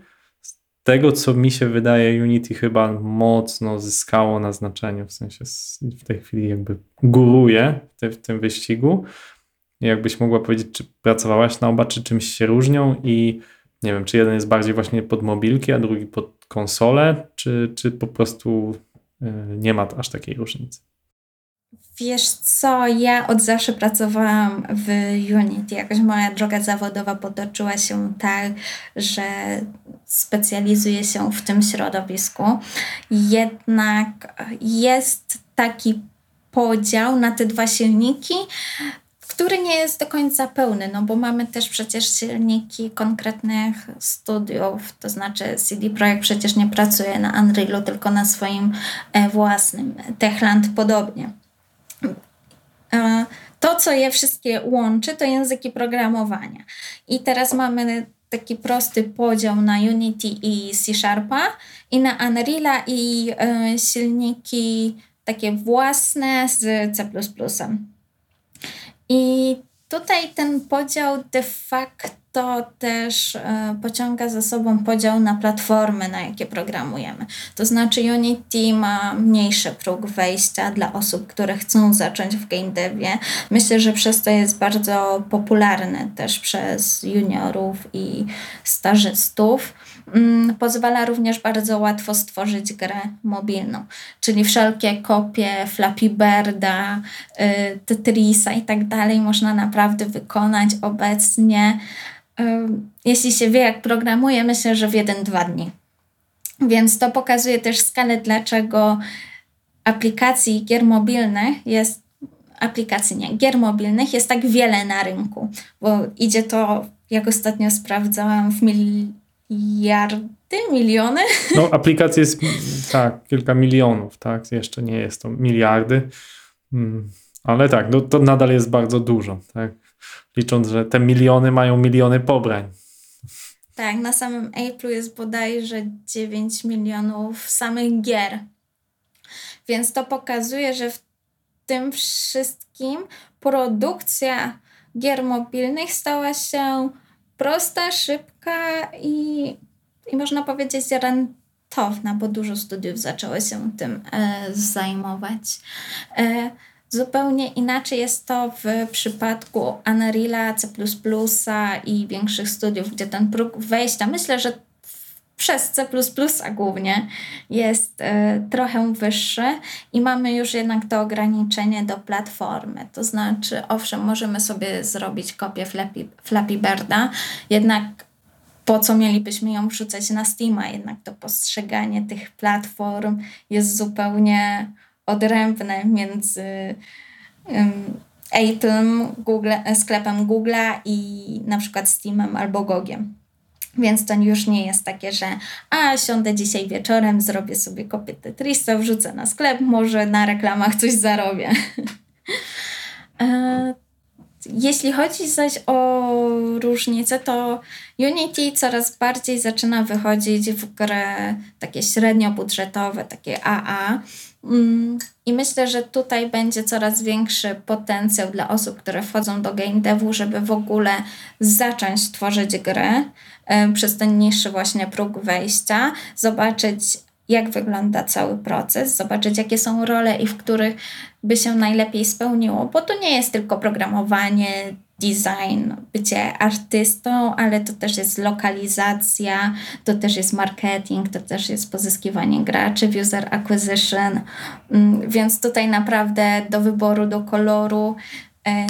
tego, co mi się wydaje, Unity chyba mocno zyskało na znaczeniu, w sensie w tej chwili jakby góruje w, tym wyścigu. Jakbyś mogła powiedzieć, czy pracowałaś na oba, czy czymś się różnią i nie wiem, czy jeden jest bardziej właśnie pod mobilki, a drugi pod konsolę, czy, czy po prostu y, nie ma aż takiej różnicy? Wiesz co, ja od zawsze pracowałam w Unity. Jakoś moja droga zawodowa potoczyła się tak, że specjalizuje się w tym środowisku. Jednak jest taki podział na te dwa silniki, który nie jest do końca pełny, no bo mamy też przecież silniki konkretnych studiów, to znaczy CD Projekt przecież nie pracuje na Unrealu, tylko na swoim e, własnym. Techland podobnie. E, to, co je wszystkie łączy, to języki programowania. I teraz mamy taki prosty podział na Unity i C Sharpa i na Unreala i y, silniki takie własne z C++. I tutaj ten podział de facto też e, pociąga za sobą podział na platformy, na jakie programujemy. To znaczy Unity ma mniejszy próg wejścia dla osób, które chcą zacząć w game devie. Myślę, że przez to jest bardzo popularny też przez juniorów i stażystów. Mm, pozwala również bardzo łatwo stworzyć grę mobilną, czyli wszelkie kopie Flappy Birda, y, Tetrisa i tak dalej można naprawdę wykonać obecnie. Jeśli się wie, jak programuje, myślę, że w jeden-dwa dni. Więc to pokazuje też skalę, dlaczego aplikacji gier mobilnych jest aplikacji nie, gier mobilnych jest tak wiele na rynku, bo idzie to, jak ostatnio sprawdzałam, w mil miliardy, miliony? No, aplikacji jest tak, kilka milionów, tak, jeszcze nie jest to miliardy, mm, ale tak, no, to nadal jest bardzo dużo, tak, licząc, że te miliony mają miliony pobrań. Tak, na samym Apple jest bodajże 9 milionów samych gier. Więc to pokazuje, że w tym wszystkim produkcja gier mobilnych stała się prosta, szybka i, i można powiedzieć rentowna, bo dużo studiów zaczęło się tym e, zajmować. E, zupełnie inaczej jest to w przypadku Unreal'a, C++ i większych studiów, gdzie ten próg wejścia, myślę, że przez C głównie jest y, trochę wyższy i mamy już jednak to ograniczenie do platformy. To znaczy, owszem, możemy sobie zrobić kopię Flappy, Flappy Birda, jednak po co mielibyśmy ją wrzucać na Steama? Jednak to postrzeganie tych platform jest zupełnie odrębne między um, Apple'em, Google, sklepem i na przykład Steamem albo Gogiem. Więc to już nie jest takie, że a siądę dzisiaj wieczorem, zrobię sobie kopię Tetrisa, wrzucę na sklep, może na reklamach coś zarobię. E, jeśli chodzi zaś o różnice, to Unity coraz bardziej zaczyna wychodzić w grę takie średnio budżetowe, takie AA. I myślę, że tutaj będzie coraz większy potencjał dla osób, które wchodzą do game devu, żeby w ogóle zacząć tworzyć grę e, przez ten niższy właśnie próg wejścia, zobaczyć jak wygląda cały proces, zobaczyć jakie są role i w których by się najlepiej spełniło, bo to nie jest tylko programowanie, design, bycie artystą, ale to też jest lokalizacja, to też jest marketing, to też jest pozyskiwanie graczy, user acquisition, mm, więc tutaj naprawdę do wyboru, do koloru e,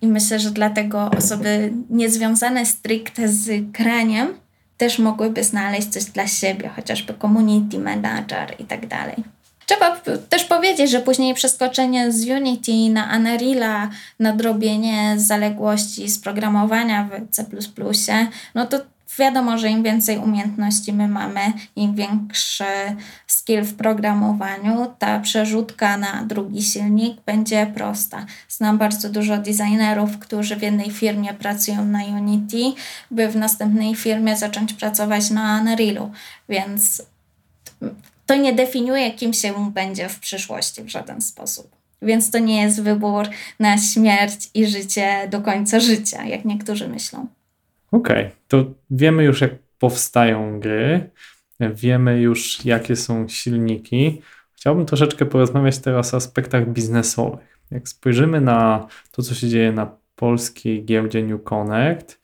i myślę, że dlatego osoby niezwiązane stricte z graniem też mogłyby znaleźć coś dla siebie, chociażby community manager i tak dalej. Trzeba też powiedzieć, że później przeskoczenie z Unity na Unreal'a, nadrobienie zaległości z programowania w C++, no to wiadomo, że im więcej umiejętności my mamy, im większy skill w programowaniu, ta przerzutka na drugi silnik będzie prosta. Znam bardzo dużo designerów, którzy w jednej firmie pracują na Unity, by w następnej firmie zacząć pracować na Unrealu, więc to nie definiuje, kim się będzie w przyszłości w żaden sposób. Więc to nie jest wybór na śmierć i życie do końca życia, jak niektórzy myślą. Okej, okay. to wiemy już, jak powstają gry, wiemy już, jakie są silniki. Chciałbym troszeczkę porozmawiać teraz o aspektach biznesowych. Jak spojrzymy na to, co się dzieje na polskiej giełdzie New Connect,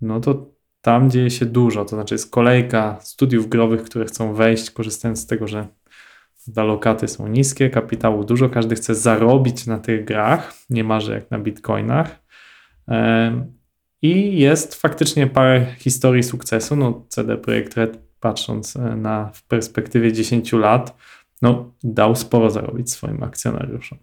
no to tam dzieje się dużo, to znaczy jest kolejka studiów growych, które chcą wejść, korzystając z tego, że lokaty są niskie, kapitału dużo, każdy chce zarobić na tych grach, nie marzy jak na bitcoinach. I jest faktycznie parę historii sukcesu. No, CD Projekt Red patrząc e, na w perspektywie 10 lat, no, dał sporo zarobić swoim akcjonariuszom.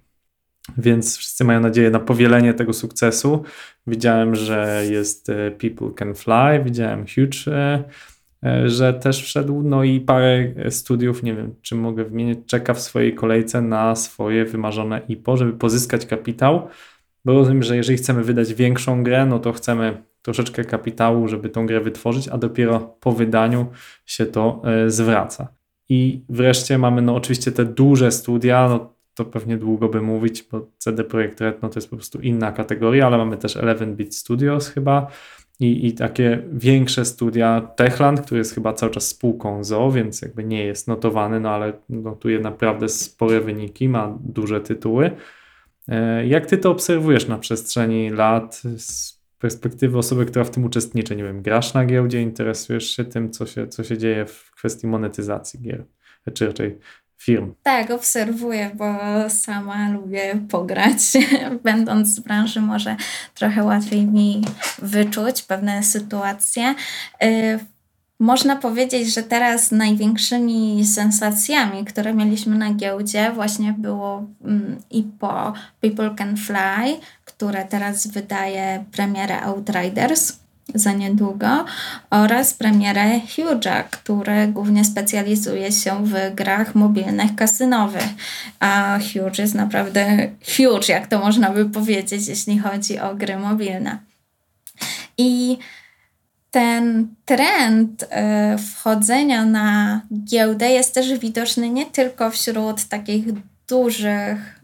Więc wszyscy mają nadzieję na powielenie tego sukcesu. Widziałem, że jest e, People Can Fly, widziałem Huge, e, że też wszedł, no i parę studiów, nie wiem, czy mogę wymienić, czeka w swojej kolejce na swoje wymarzone IPO, żeby pozyskać kapitał, bo rozumiem, że jeżeli chcemy wydać większą grę, no to chcemy troszeczkę kapitału, żeby tą grę wytworzyć, a dopiero po wydaniu się to zwraca. I wreszcie mamy no oczywiście te duże studia, no to pewnie długo by mówić, bo CD Projekt Red no to jest po prostu inna kategoria, ale mamy też 11-bit Studios chyba i, i takie większe studia. Techland, który jest chyba cały czas spółką ZO, więc jakby nie jest notowany, no ale notuje naprawdę spore wyniki, ma duże tytuły. E, jak ty to obserwujesz na przestrzeni lat z perspektywy osoby, która w tym uczestniczy? Nie wiem, grasz na giełdzie, interesujesz się tym, co się, co się dzieje w kwestii monetyzacji gier, czy raczej firm. Tak, obserwuję, bo sama lubię pograć. Będąc w branży, może trochę łatwiej mi wyczuć pewne sytuacje. Y, można powiedzieć, że teraz największymi sensacjami, które mieliśmy na giełdzie, właśnie było mm, i po People Can Fly, które teraz wydaje premierę Outriders za niedługo oraz premierę Huge'a, który głównie specjalizuje się w grach mobilnych kasynowych. A Huge jest naprawdę huge, jak to można by powiedzieć, jeśli chodzi o gry mobilne. I ten trend e, wchodzenia na giełdę jest też widoczny nie tylko wśród takich dużych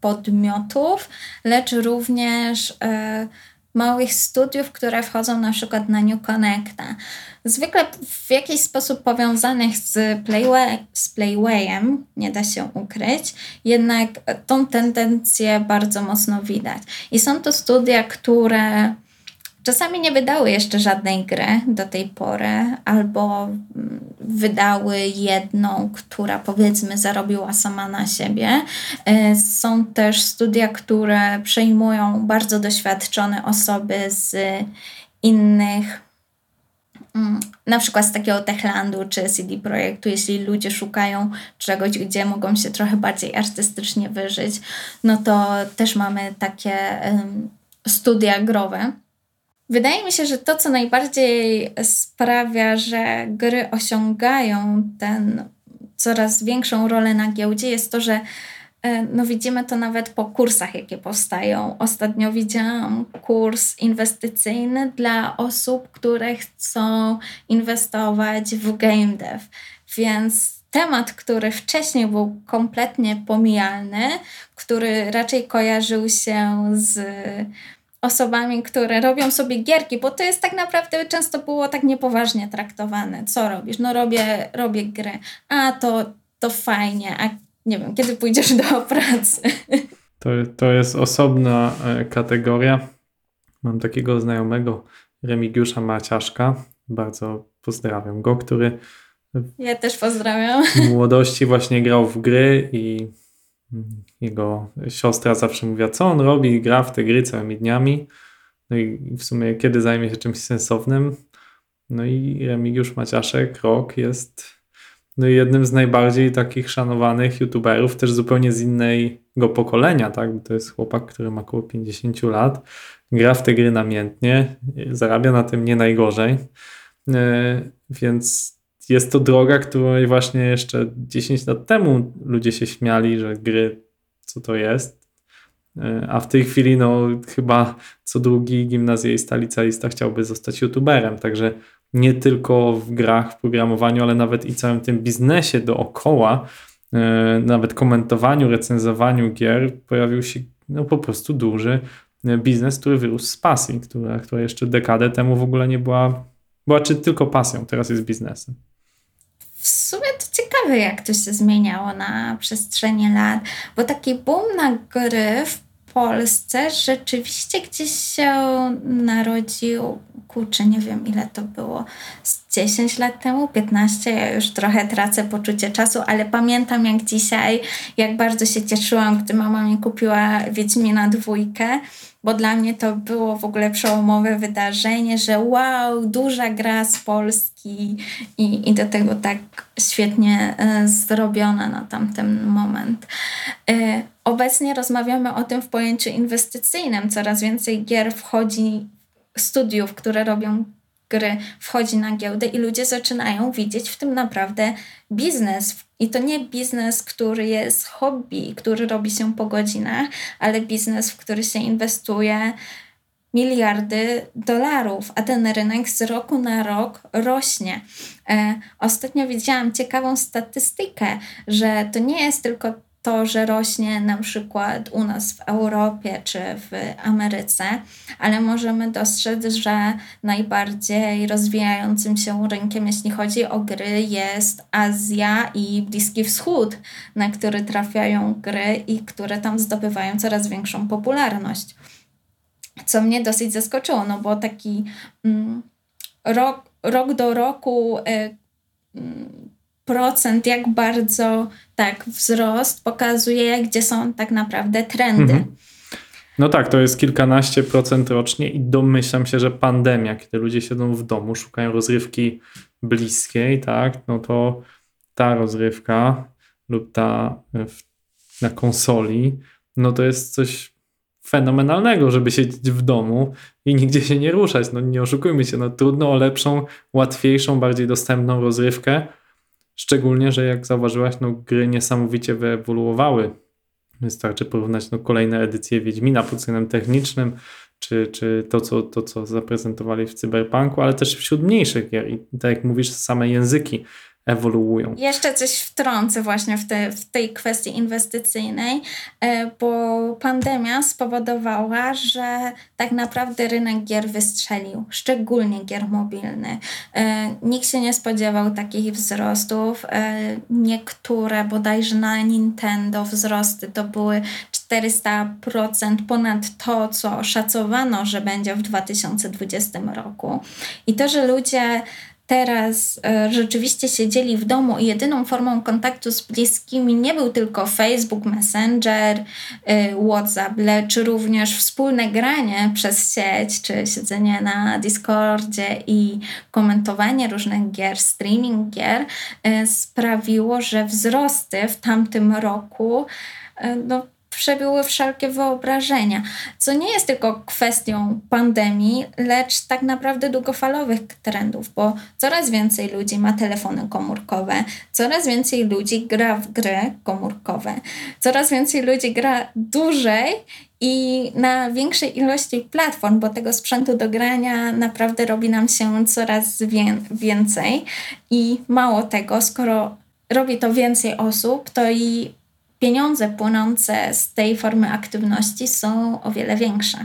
podmiotów, lecz również e, małych studiów, które wchodzą na przykład na New Connecta. Zwykle w jakiś sposób powiązanych z, Playway, z Playwayem, nie da się ukryć, jednak tą tendencję bardzo mocno widać. I są to studia, które czasami nie wydały jeszcze żadnej gry do tej pory, albo wydały jedną, która powiedzmy zarobiła sama na siebie. E, są też studia, które przejmują bardzo doświadczone osoby z innych mm, na przykład z takiego Techlandu czy CD Projektu, jeśli ludzie szukają czegoś, gdzie mogą się trochę bardziej artystycznie wyżyć, no to też mamy takie studia growe. Wydaje mi się, że to, co najbardziej sprawia, że gry osiągają ten coraz większą rolę na giełdzie, jest to, że e, no widzimy to nawet po kursach, jakie powstają. Ostatnio widziałam kurs inwestycyjny dla osób, które chcą inwestować w game dev. Więc temat, który wcześniej był kompletnie pomijalny, który raczej kojarzył się z osobami, które robią sobie gierki, bo to jest tak naprawdę często było tak niepoważnie traktowane. Co robisz? No robię, robię gry. A to, to fajnie, a nie wiem, kiedy pójdziesz do pracy. To, to jest osobna e, kategoria. Mam takiego znajomego Remigiusza Maciaszka, bardzo pozdrawiam go, który ja też pozdrawiam. W młodości właśnie grał w gry i jego siostra zawsze mówiła, co on robi, gra w te gry całymi dniami. No i w sumie kiedy zajmie się czymś sensownym. No i Remigiusz Maciaszek, Rok, jest no jednym z najbardziej takich szanowanych youtuberów, też zupełnie z innego pokolenia, tak? Bo to jest chłopak, który ma około 50 lat, gra w te gry namiętnie, zarabia na tym nie najgorzej. E, więc jest to droga, której właśnie jeszcze 10 lat temu ludzie się śmiali, że gry, co to jest. E, a w tej chwili, no, chyba co drugi gimnazjalista, licealista chciałby zostać youtuberem. Także nie tylko w grach, w programowaniu, ale nawet i całym tym biznesie dookoła, e, nawet komentowaniu, recenzowaniu gier, pojawił się no, po prostu duży e, biznes, który wyrósł z pasji, która, która jeszcze dekadę temu w ogóle nie była, była czy tylko pasją, teraz jest biznesem. W sumie to ciekawe, jak to się zmieniało na przestrzeni lat, bo taki boom na gry w Polsce rzeczywiście gdzieś się narodził kurczę, nie wiem ile to było, z 10 lat temu, 15, ja już trochę tracę poczucie czasu, ale pamiętam jak dzisiaj, jak bardzo się cieszyłam, gdy mama mi kupiła Wiedźmina dwójkę, bo dla mnie to było w ogóle przełomowe wydarzenie, że wow, duża gra z Polski i, i do tego tak świetnie e, zrobiona na tamten moment. E, obecnie rozmawiamy o tym w pojęciu inwestycyjnym. Coraz więcej gier wchodzi, studiów, które robią gry, wchodzi na giełdę i ludzie zaczynają widzieć w tym naprawdę biznes. I to nie biznes, który jest hobby, który robi się po godzinach, ale biznes, w który się inwestuje miliardy dolarów, a ten rynek z roku na rok rośnie. E, ostatnio widziałam ciekawą statystykę, że to nie jest tylko to, że rośnie na przykład u nas w Europie czy w Ameryce, ale możemy dostrzec, że najbardziej rozwijającym się rynkiem, jeśli chodzi o gry, jest Azja i Bliski Wschód, na który trafiają gry i które tam zdobywają coraz większą popularność. Co mnie dosyć zaskoczyło, no bo taki mm, rok, rok do roku. Y, y, procent, jak bardzo tak wzrost pokazuje, gdzie są tak naprawdę trendy. Mhm. No tak, to jest kilkanaście procent rocznie i domyślam się, że pandemia, kiedy ludzie siedzą w domu, szukają rozrywki bliskiej, tak, no to ta rozrywka lub ta w, na konsoli, no to jest coś fenomenalnego, żeby siedzieć w domu i nigdzie się nie ruszać. No nie oszukujmy się, no trudno o lepszą, łatwiejszą, bardziej dostępną rozrywkę Szczególnie, że jak zauważyłaś, no, gry niesamowicie wyewoluowały. Wystarczy porównać no, kolejne edycje Wiedźmina pod względem technicznym, czy, czy to, co, to, co zaprezentowali w Cyberpunku, ale też wśród mniejszych gier. I tak jak mówisz, same języki ewoluują. Jeszcze coś wtrącę właśnie w, te, w tej kwestii inwestycyjnej, e, bo pandemia spowodowała, że tak naprawdę rynek gier wystrzelił, szczególnie gier mobilnych. E, nikt się nie spodziewał takich wzrostów. E, niektóre, bodajże na Nintendo, wzrosty to były 400% ponad to, co szacowano, że będzie w 2020 roku. I to, że ludzie teraz e, rzeczywiście siedzieli w domu i jedyną formą kontaktu z bliskimi nie był tylko Facebook, Messenger, e, WhatsApp, lecz również wspólne granie przez sieć, czy siedzenie na Discordzie i komentowanie różnych gier, streaming gier e, sprawiło, że wzrosty w tamtym roku no, przebiły wszelkie wyobrażenia, co nie jest tylko kwestią pandemii, lecz tak naprawdę długofalowych trendów, bo coraz więcej ludzi ma telefony komórkowe, coraz więcej ludzi gra w gry komórkowe, coraz więcej ludzi gra dłużej i na większej ilości platform, bo tego sprzętu do grania naprawdę robi nam się coraz więcej. I mało tego, skoro robi to więcej osób, to i pieniądze płynące z tej formy aktywności są o wiele większe.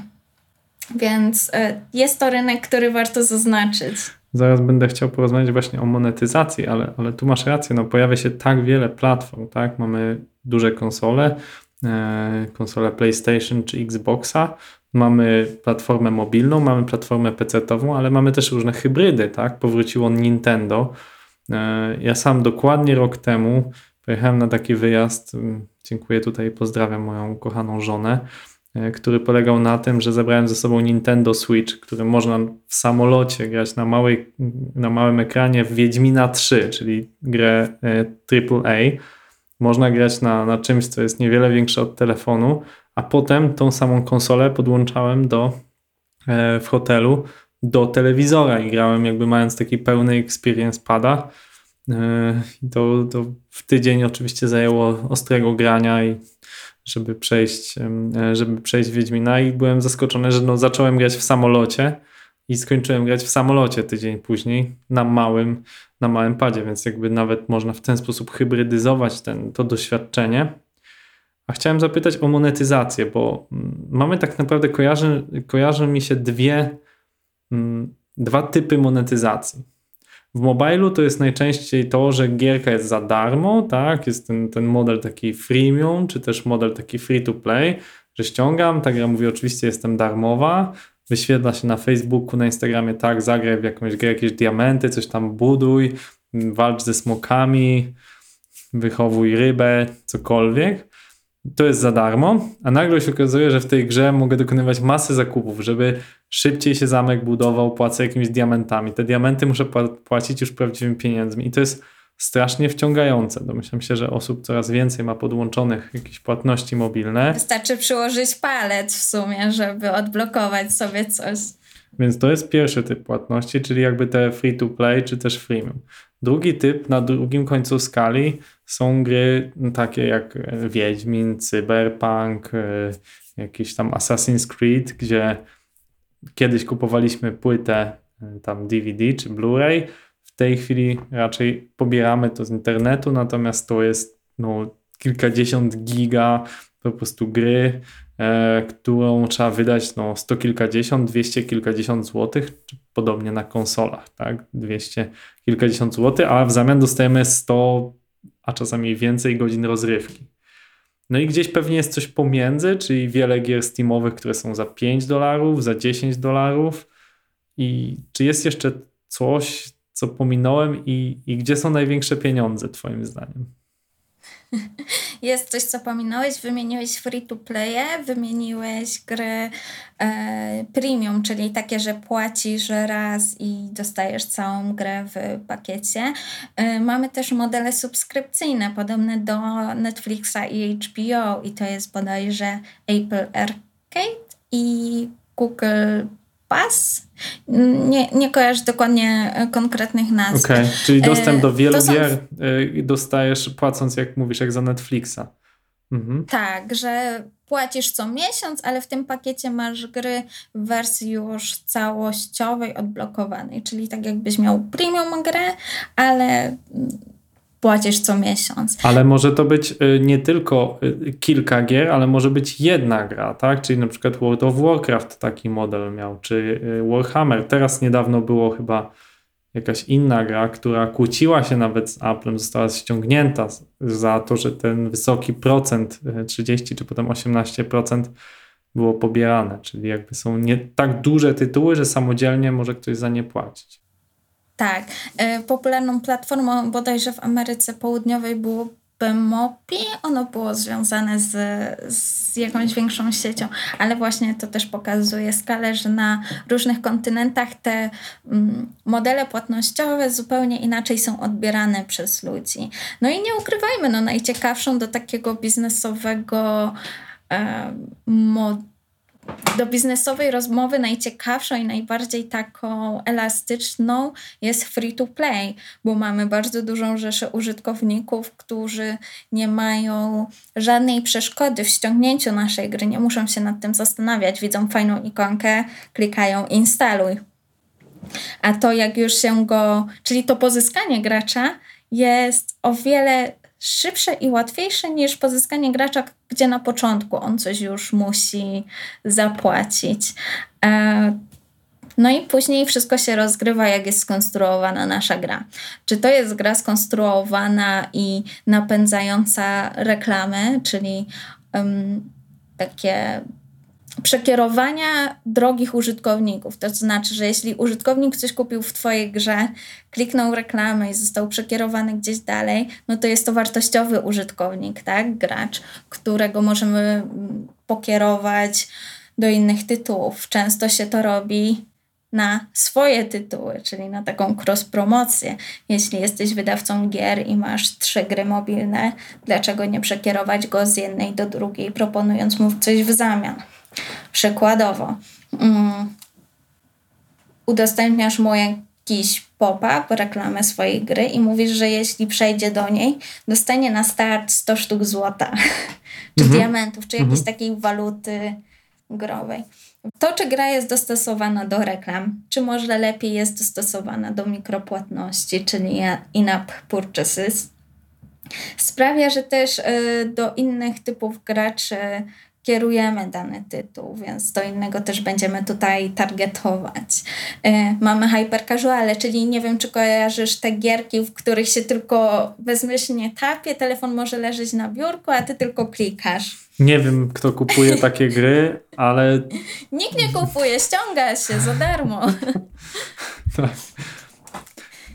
Więc e, jest to rynek, który warto zaznaczyć. Zaraz będę chciał porozmawiać właśnie o monetyzacji, ale, ale tu masz rację, no pojawia się tak wiele platform, tak? Mamy duże konsole, e, konsole PlayStation czy Xboxa, mamy platformę mobilną, mamy platformę PC-ową, ale mamy też różne hybrydy, tak? Powróciło Nintendo. E, ja sam dokładnie rok temu Pojechałem na taki wyjazd, mm, dziękuję tutaj, pozdrawiam moją kochaną żonę, e, który polegał na tym, że zabrałem ze sobą Nintendo Switch, który można w samolocie grać na, małej, na małym ekranie w Wiedźmina 3, czyli grę AAA. E, można grać na, na czymś, co jest niewiele większe od telefonu, a potem tą samą konsolę podłączałem do, e, w hotelu do telewizora i grałem jakby mając taki pełny experience pada to, to w tydzień oczywiście zajęło ostrego grania i żeby przejść, e, żeby przejść Wiedźmina i byłem zaskoczony, że no zacząłem grać w samolocie i skończyłem grać w samolocie tydzień później na małym, na małym padzie, więc jakby nawet można w ten sposób hybrydyzować ten, to doświadczenie. A chciałem zapytać o monetyzację, bo mm, mamy tak naprawdę, kojarzy, kojarzą mi się dwie, mm, dwa typy monetyzacji. W mobilu to jest najczęściej to, że gierka jest za darmo, tak? Jest ten, ten model taki freemium, czy też model taki free to play, że ściągam, ta gra mówi oczywiście jestem darmowa, wyświetla się na Facebooku, na Instagramie, tak, zagraj w jakąś grę, jakieś diamenty, coś tam buduj, walcz ze smokami, wychowuj rybę, cokolwiek. To jest za darmo, a nagle się okazuje, że w tej grze mogę dokonywać masy zakupów, żeby szybciej się zamek budował, płacę jakimiś diamentami. Te diamenty muszę płacić już prawdziwymi pieniędzmi i to jest strasznie wciągające. Domyślam się, że osób coraz więcej ma podłączonych jakieś płatności mobilne. Wystarczy przyłożyć palec w sumie, żeby odblokować sobie coś. Więc to jest pierwszy typ płatności, czyli jakby te free to play czy też freemium. Drugi typ na drugim końcu skali są gry takie jak Wiedźmin, Cyberpunk, e, jakiś tam Assassin's Creed, gdzie kiedyś kupowaliśmy płytę e, tam DVD czy Blu-ray, w tej chwili raczej pobieramy to z internetu, natomiast to jest no, kilkadziesiąt giga po prostu gry, e, którą trzeba wydać no, sto kilkadziesiąt, dwieście kilkadziesiąt złotych, czy podobnie na konsolach, tak? Dwieście kilkadziesiąt złotych, a w zamian dostajemy 100, a czasami więcej godzin rozrywki. No i gdzieś pewnie jest coś pomiędzy, czyli wiele gier Steamowych, które są za 5 dolarów, za 10 dolarów. I czy jest jeszcze coś, co pominąłem i, i gdzie są największe pieniądze, Twoim zdaniem? Jest coś, co pominąłeś. Wymieniłeś free to playe, wymieniłeś gry e, premium, czyli takie, że płacisz raz i dostajesz całą grę w pakiecie. E, mamy też modele subskrypcyjne, podobne do Netflixa i HBO, i to jest bodajże Apple Arcade i Google Pass. Nie, nie kojarzę dokładnie e, konkretnych nazw. Okay. czyli dostęp do e, wielu są... gier e, dostajesz płacąc, jak mówisz, jak za Netflixa. Mhm. Tak, że płacisz co miesiąc, ale w tym pakiecie masz gry w wersji już całościowej, odblokowanej. Czyli tak jakbyś miał premium grę, ale płacisz co miesiąc. Ale może to być y, nie tylko y, kilka gier, ale może być jedna gra, tak? Czyli na przykład World of Warcraft taki model miał, czy y, Warhammer. Teraz niedawno było chyba jakaś inna gra, która kłóciła się nawet z Applem, została ściągnięta za to, że ten wysoki procent, 30 czy potem 18% było pobierane. Czyli jakby są nie tak duże tytuły, że samodzielnie może ktoś za nie płacić. Tak. E, popularną platformą bodajże w Ameryce Południowej było Bemopi. Ono było związane z, z jakąś większą siecią, ale właśnie to też pokazuje skalę, że na różnych kontynentach te mm, modele płatnościowe zupełnie inaczej są odbierane przez ludzi. No i nie ukrywajmy, no najciekawszą do takiego biznesowego e, modelu do biznesowej rozmowy najciekawszą i najbardziej taką elastyczną jest free to play, bo mamy bardzo dużą rzeszę użytkowników, którzy nie mają żadnej przeszkody w ściągnięciu naszej gry, nie muszą się nad tym zastanawiać, widzą fajną ikonkę, klikają instaluj. A to jak już się go, czyli to pozyskanie gracza jest o wiele szybsze i łatwiejsze niż pozyskanie gracza, gdzie na początku on coś już musi zapłacić. E, no i później wszystko się rozgrywa, jak jest skonstruowana nasza gra. Czy to jest gra skonstruowana i napędzająca reklamy, czyli um, takie przekierowania drogich użytkowników. To znaczy, że jeśli użytkownik coś kupił w Twojej grze, kliknął reklamę i został przekierowany gdzieś dalej, no to jest to wartościowy użytkownik, tak? Gracz, którego możemy mm, pokierować do innych tytułów. Często się to robi na swoje tytuły, czyli na taką cross-promocję. Jeśli jesteś wydawcą gier i masz trzy gry mobilne, dlaczego nie przekierować go z jednej do drugiej, proponując mu coś w zamian? Przykładowo, um, udostępniasz mu jakiś pop-up, reklamę swojej gry i mówisz, że jeśli przejdzie do niej, dostanie na start 100 sztuk złota, czy mhm. diamentów, czy jakiejś mhm. takiej waluty growej. To, czy gra jest dostosowana do reklam, czy może lepiej jest dostosowana do mikropłatności, czyli in-app purchases, sprawia, że też y, do innych typów graczy kierujemy dany tytuł, więc do innego też będziemy tutaj targetować. E, mamy hyper casuale, czyli nie wiem, czy kojarzysz te gierki, w których się tylko bezmyślnie tapie, telefon może leżeć na biurku, a ty tylko klikasz. Nie wiem, kto kupuje takie gry, ale. Nikt nie kupuje, ściąga się za darmo. tak.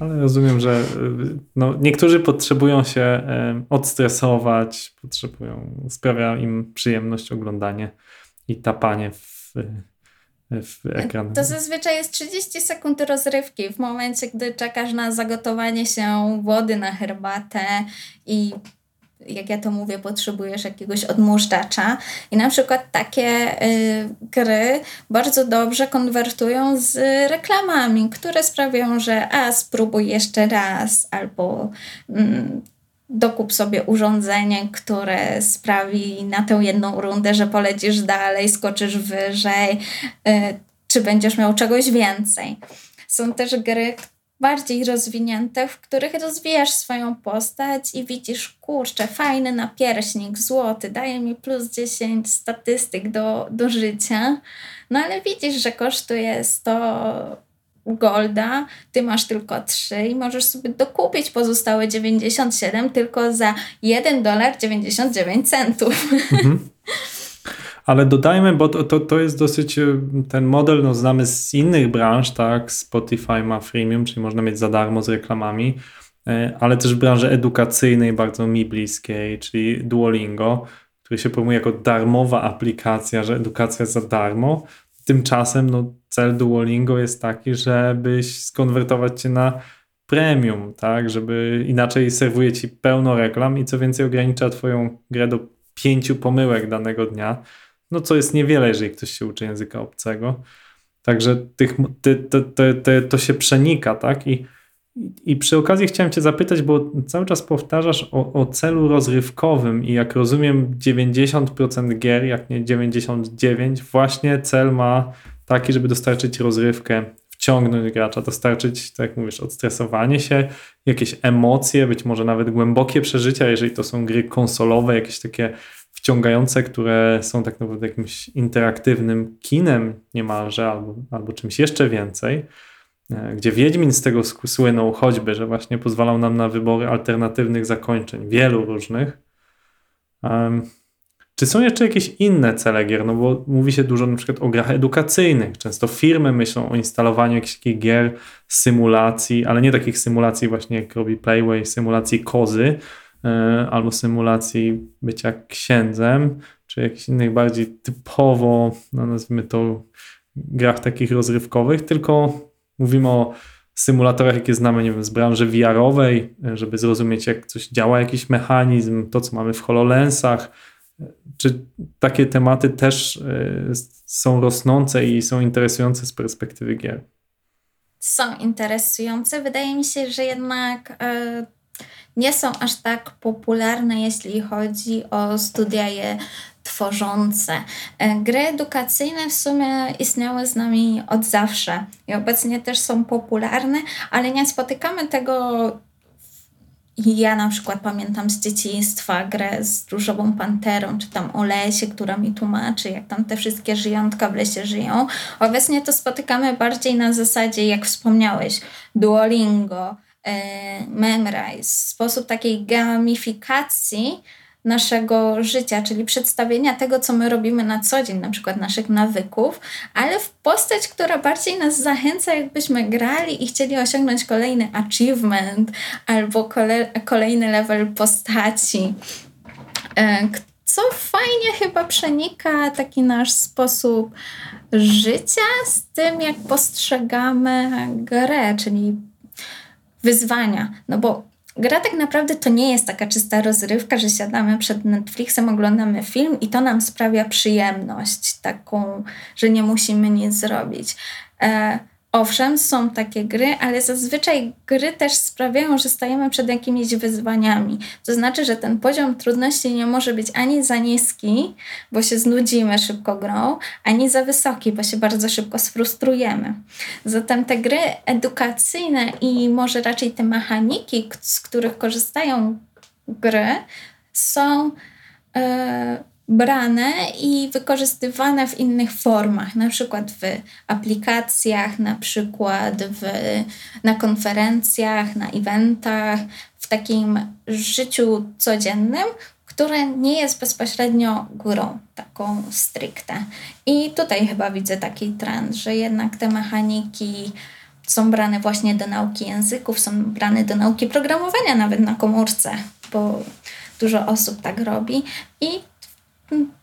Ale rozumiem, że y, no, niektórzy potrzebują się odstresować, potrzebują, sprawia im przyjemność oglądanie i tapanie w, w ekran. To zazwyczaj jest 30 sekund rozrywki w momencie, gdy czekasz na zagotowanie się wody na herbatę i jak ja to mówię, potrzebujesz jakiegoś odmurzacza. I na przykład takie y, gry bardzo dobrze konwertują z reklamami, które sprawiają, że a spróbuj jeszcze raz, albo mm, dokup sobie urządzenie, które sprawi na tę jedną rundę, że polecisz dalej, skoczysz wyżej, y, czy będziesz miał czegoś więcej. Są też gry, bardziej rozwinięte, w których rozwijasz swoją postać i widzisz, kurczę, fajny napierśnik, złoty, daje mi plus 10 statystyk do, do życia, no ale widzisz, że kosztuje 100 golda, ty masz tylko 3 i możesz sobie dokupić pozostałe 97 tylko za 1 dolar 99 centów. Mhm. Ale dodajmy, bo to, to, to jest dosyć e, ten model, no znamy z innych branż, tak? Spotify ma freemium, czyli można mieć za darmo z reklamami, e, ale też w branży edukacyjnej bardzo mi bliskiej, czyli Duolingo, który się promuje jako darmowa aplikacja, że edukacja za darmo. Tymczasem no, cel Duolingo jest taki, żebyś skonwertować cię na premium, tak, żeby inaczej serwuje ci pełno reklam i co więcej ogranicza twoją grę do pięciu pomyłek danego dnia no co jest niewiele, jeżeli ktoś się uczy języka obcego. Także tych, te, te, te, to się przenika, tak? I, I przy okazji chciałem Cię zapytać, bo cały czas powtarzasz o, o celu rozrywkowym i jak rozumiem 90% gier, jak nie 99%, właśnie cel ma taki, żeby dostarczyć rozrywkę, wciągnąć gracza, dostarczyć, tak jak mówisz, odstresowanie się, jakieś emocje, być może nawet głębokie przeżycia, jeżeli to są gry konsolowe, jakieś takie wciągające, które są tak naprawdę jakimś interaktywnym kinem niemalże, albo, albo czymś jeszcze więcej, e, gdzie Wiedźmin z tego słynął choćby, że właśnie pozwalał nam na wybory alternatywnych zakończeń, wielu różnych. Um, czy są jeszcze jakieś inne cele gier? No bo mówi się dużo na przykład o grach edukacyjnych. Często firmy myślą o instalowaniu jakichś gier, symulacji, ale nie takich symulacji właśnie jak robi Playway, symulacji kozy, albo symulacji bycia księdzem, czy jakichś innych bardziej typowo, no nazwijmy to, grach takich rozrywkowych, tylko mówimy o symulatorach, jakie znamy nie wiem, z branży VR-owej, żeby zrozumieć, jak coś działa, jakiś mechanizm, to, co mamy w HoloLensach. Czy takie tematy też e, są rosnące i są interesujące z perspektywy gier? Są interesujące. Wydaje mi się, że jednak. Yy nie są aż tak popularne, jeśli chodzi o studia je tworzące. E, gry edukacyjne w sumie istniały z nami od zawsze i obecnie też są popularne, ale nie spotykamy tego ja na przykład pamiętam z dzieciństwa grę z Różową Panterą, czy tam o lesie, która mi tłumaczy, jak tam te wszystkie żyjątka w lesie żyją. Obecnie to spotykamy bardziej na zasadzie, jak wspomniałeś, Duolingo, E, memrise, sposób takiej gamifikacji naszego życia, czyli przedstawienia tego, co my robimy na co dzień, na przykład naszych nawyków, ale w postać, która bardziej nas zachęca, jakbyśmy grali i chcieli osiągnąć kolejny achievement albo kole kolejny level postaci. E, co fajnie chyba przenika taki nasz sposób życia z tym, jak postrzegamy grę, czyli wyzwania. No bo gra tak naprawdę to nie jest taka czysta rozrywka, że siadamy przed Netflixem, oglądamy film i to nam sprawia przyjemność, taką, że nie musimy nic zrobić. E, Owszem, są takie gry, ale zazwyczaj gry też sprawiają, że stajemy przed jakimiś wyzwaniami. To znaczy, że ten poziom trudności nie może być ani za niski, bo się znudzimy szybko grą, ani za wysoki, bo się bardzo szybko sfrustrujemy. Zatem te gry edukacyjne i może raczej te mechaniki, z których korzystają gry, są. Yy, brane i wykorzystywane w innych formach, na przykład w aplikacjach, na przykład w, na konferencjach, na eventach, w takim życiu codziennym, które nie jest bezpośrednio grą taką stricte. I tutaj chyba widzę taki trend, że jednak te mechaniki są brane właśnie do nauki języków, są brane do nauki programowania nawet na komórce, bo dużo osób tak robi. I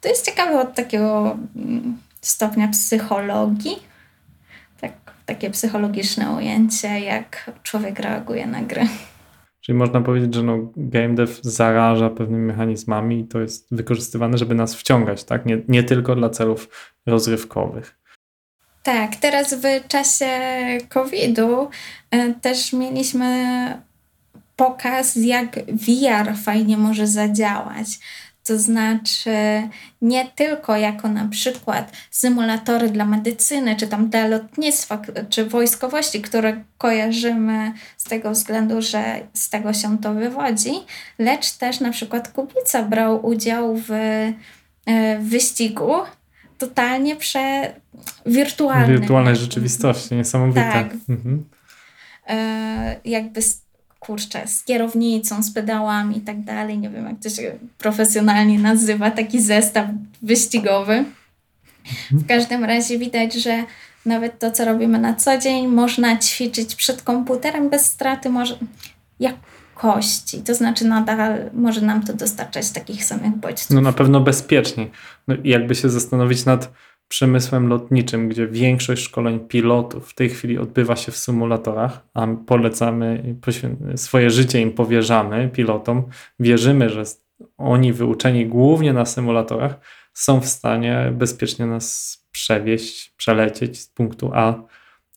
to jest ciekawe od takiego mm, stopnia psychologii, tak, takie psychologiczne ujęcie, jak człowiek reaguje na gry. Czyli można powiedzieć, że no, game dev zaraża pewnymi mechanizmami i to jest wykorzystywane, żeby nas wciągać, tak? Nie, nie tylko dla celów rozrywkowych. Tak, teraz w czasie COVID-u e, też mieliśmy pokaz, jak VR fajnie może zadziałać. To znaczy nie tylko jako na przykład symulatory dla medycyny, czy tam dla lotnictwa, czy wojskowości, które kojarzymy z tego względu, że z tego się to wywodzi, lecz też na przykład Kubica brał udział w e, wyścigu totalnie prze wirtualnym. Wirtualnej rzeczywistości, niesamowite. Tak. Mhm. E, jakby kurczę, z kierownicą, z pedałami i tak dalej. Nie wiem, jak to się profesjonalnie nazywa, taki zestaw wyścigowy. W każdym razie widać, że nawet to, co robimy na co dzień, można ćwiczyć przed komputerem bez straty może jakości. To znaczy nadal może nam to dostarczać takich samych bodźców. No na pewno bezpieczniej. No, jakby się zastanowić nad przemysłem lotniczym, gdzie większość szkoleń pilotów w tej chwili odbywa się w symulatorach, a polecamy, swoje życie im powierzamy pilotom, wierzymy, że oni wyuczeni głównie na symulatorach są w stanie bezpiecznie nas przewieźć, przelecieć z punktu A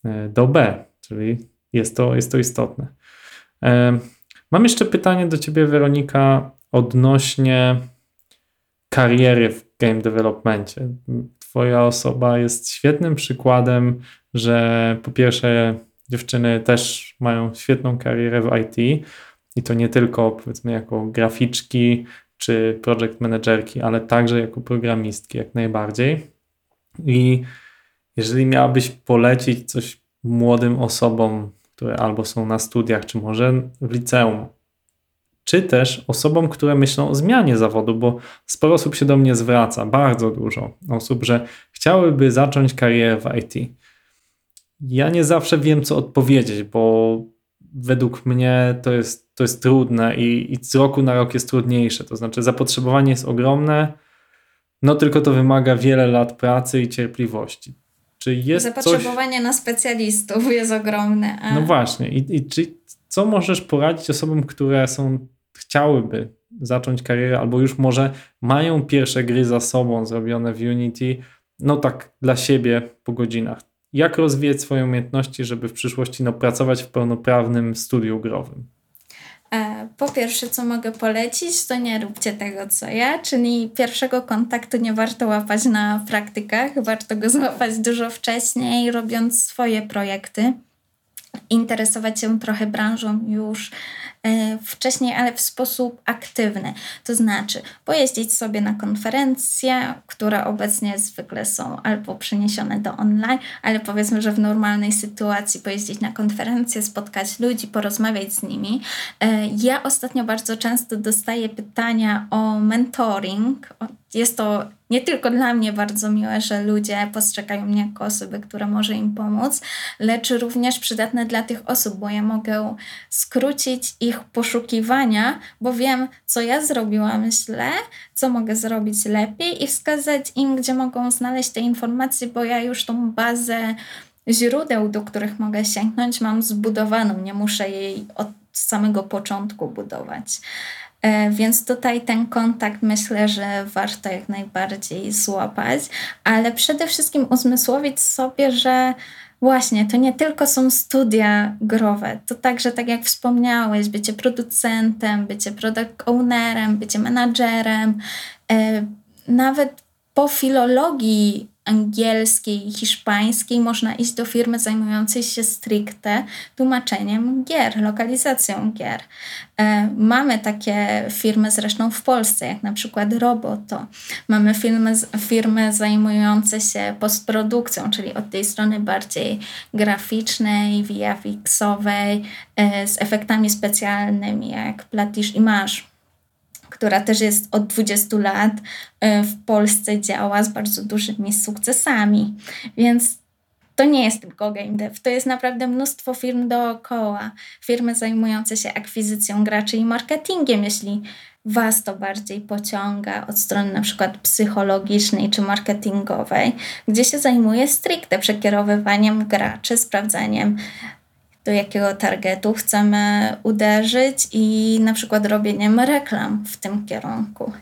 e, do B, czyli jest to, jest to istotne. E, mam jeszcze pytanie do Ciebie, Weronika, odnośnie kariery w game developmentie. Twoja osoba jest świetnym przykładem, że po pierwsze dziewczyny też mają świetną karierę w IT i to nie tylko powiedzmy jako graficzki czy project managerki, ale także jako programistki jak najbardziej. I jeżeli miałabyś polecić coś młodym osobom, które albo są na studiach, czy może w liceum, czy też osobom, które myślą o zmianie zawodu, bo sporo osób się do mnie zwraca, bardzo dużo osób, że chciałyby zacząć karierę w IT. Ja nie zawsze wiem, co odpowiedzieć, bo według mnie to jest, to jest trudne i, i z roku na rok jest trudniejsze. To znaczy, zapotrzebowanie jest ogromne, no tylko to wymaga wiele lat pracy i cierpliwości. Czy jest Zapotrzebowanie coś... na specjalistów jest ogromne. A... No właśnie. I, i czy, co możesz poradzić osobom, które są chciałyby zacząć karierę, albo już może mają pierwsze gry za sobą zrobione w Unity, no tak dla siebie po godzinach. Jak rozwijać swoje umiejętności, żeby w przyszłości no, pracować w pełnoprawnym studiu growym? E, po pierwsze, co mogę polecić, to nie róbcie tego, co ja, czyli pierwszego kontaktu nie warto łapać na praktykach, warto go złapać dużo wcześniej, robiąc swoje projekty interesować się trochę branżą już e, wcześniej, ale w sposób aktywny. To znaczy pojeździć sobie na konferencje, które obecnie zwykle są albo przeniesione do online, ale powiedzmy, że w normalnej sytuacji pojeździć na konferencje, spotkać ludzi, porozmawiać z nimi. E, ja ostatnio bardzo często dostaję pytania o mentoring. Jest to nie tylko dla mnie bardzo miłe, że ludzie postrzegają mnie jako osoby, które może im pomóc, lecz również przydatne dla tych osób, bo ja mogę skrócić ich poszukiwania, bo wiem, co ja zrobiłam źle, co mogę zrobić lepiej i wskazać im, gdzie mogą znaleźć te informacje, bo ja już tą bazę źródeł, do których mogę sięgnąć, mam zbudowaną, nie muszę jej od samego początku budować. E, więc tutaj ten kontakt myślę, że warto jak najbardziej złapać, ale przede wszystkim uzmysłowić sobie, że właśnie to nie tylko są studia growe, to także, tak jak wspomniałeś, bycie producentem, bycie product ownerem, bycie menadżerem, e, nawet po filologii angielskiej hiszpańskiej można iść do firmy zajmującej się stricte tłumaczeniem gier, lokalizacją gier. E, mamy takie firmy zresztą w Polsce, jak na przykład Roboto. Mamy firmy, firmy zajmujące się postprodukcją, czyli od tej strony bardziej graficznej, VFX-owej, e, z efektami specjalnymi jak Platish Image która też jest od 20 lat e, w Polsce działa z bardzo dużymi sukcesami. Więc to nie jest tylko game dev, to jest naprawdę mnóstwo firm dookoła. Firmy zajmujące się akwizycją graczy i marketingiem, jeśli Was to bardziej pociąga od strony na przykład psychologicznej czy marketingowej, gdzie się zajmuje stricte przekierowywaniem graczy, sprawdzaniem do jakiego targetu chcemy uderzyć i na przykład robieniem reklam w tym kierunku.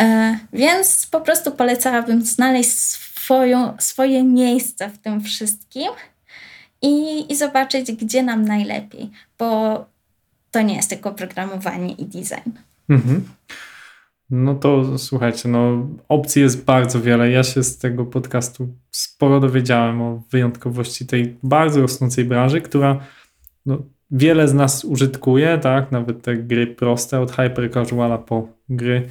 E, więc po prostu polecałabym znaleźć swoją, swoje miejsce w tym wszystkim i, i zobaczyć, gdzie nam najlepiej, bo to nie jest tylko programowanie i design. Mhm. No to słuchajcie, no opcji jest bardzo wiele. Ja się z tego podcastu sporo dowiedziałem o wyjątkowości tej bardzo rosnącej branży, która no, wiele z nas użytkuje, tak? Nawet te gry proste od hyper casuala po gry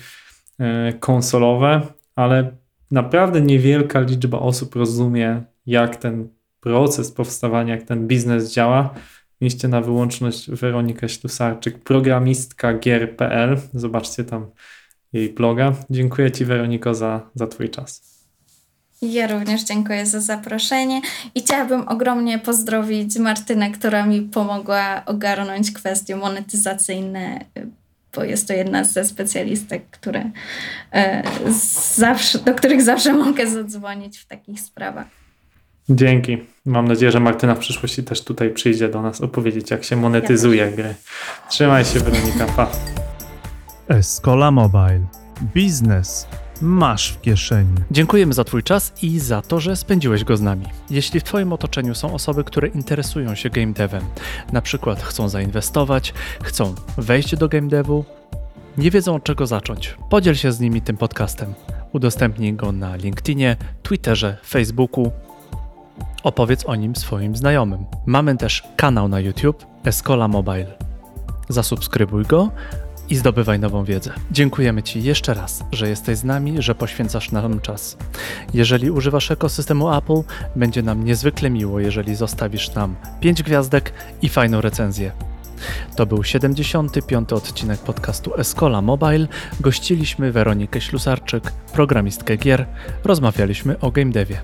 e, konsolowe, ale naprawdę niewielka liczba osób rozumie, jak ten proces powstawania, jak ten biznes działa. Mieliście na wyłączność Weronikę Ślusarczyk, programistka gier.pl. Zobaczcie tam jej bloga. Dziękuję Ci, Weroniko, za, za Twój czas. Ja również dziękuję za zaproszenie i chciałabym ogromnie pozdrowić Martynę, która mi pomogła ogarnąć kwestie monetyzacyjne, bo jest to jedna ze specjalistek, które, e, zawsze, do których zawsze mogę zadzwonić w takich sprawach. Dzięki. Mam nadzieję, że Martyna w przyszłości też tutaj przyjdzie do nas opowiedzieć, jak się monetyzuje ja gry. Trzymaj się, Weronika. Pa. Escola Mobile. Biznes masz w kieszeni. Dziękujemy za Twój czas i za to, że spędziłeś go z nami. Jeśli w Twoim otoczeniu są osoby, które interesują się game devem, na przykład chcą zainwestować, chcą wejść do game devu, nie wiedzą od czego zacząć, podziel się z nimi tym podcastem. Udostępnij go na LinkedInie, Twitterze, Facebooku. Opowiedz o nim swoim znajomym. Mamy też kanał na YouTube Escola Mobile. Zasubskrybuj go, i zdobywaj nową wiedzę. Dziękujemy Ci jeszcze raz, że jesteś z nami, że poświęcasz nam czas. Jeżeli używasz ekosystemu Apple, będzie nam niezwykle miło, jeżeli zostawisz nam 5 gwiazdek i fajną recenzję. To był 75. odcinek podcastu Escola Mobile. Gościliśmy Weronikę Ślusarczyk, programistkę gier. Rozmawialiśmy o game devie.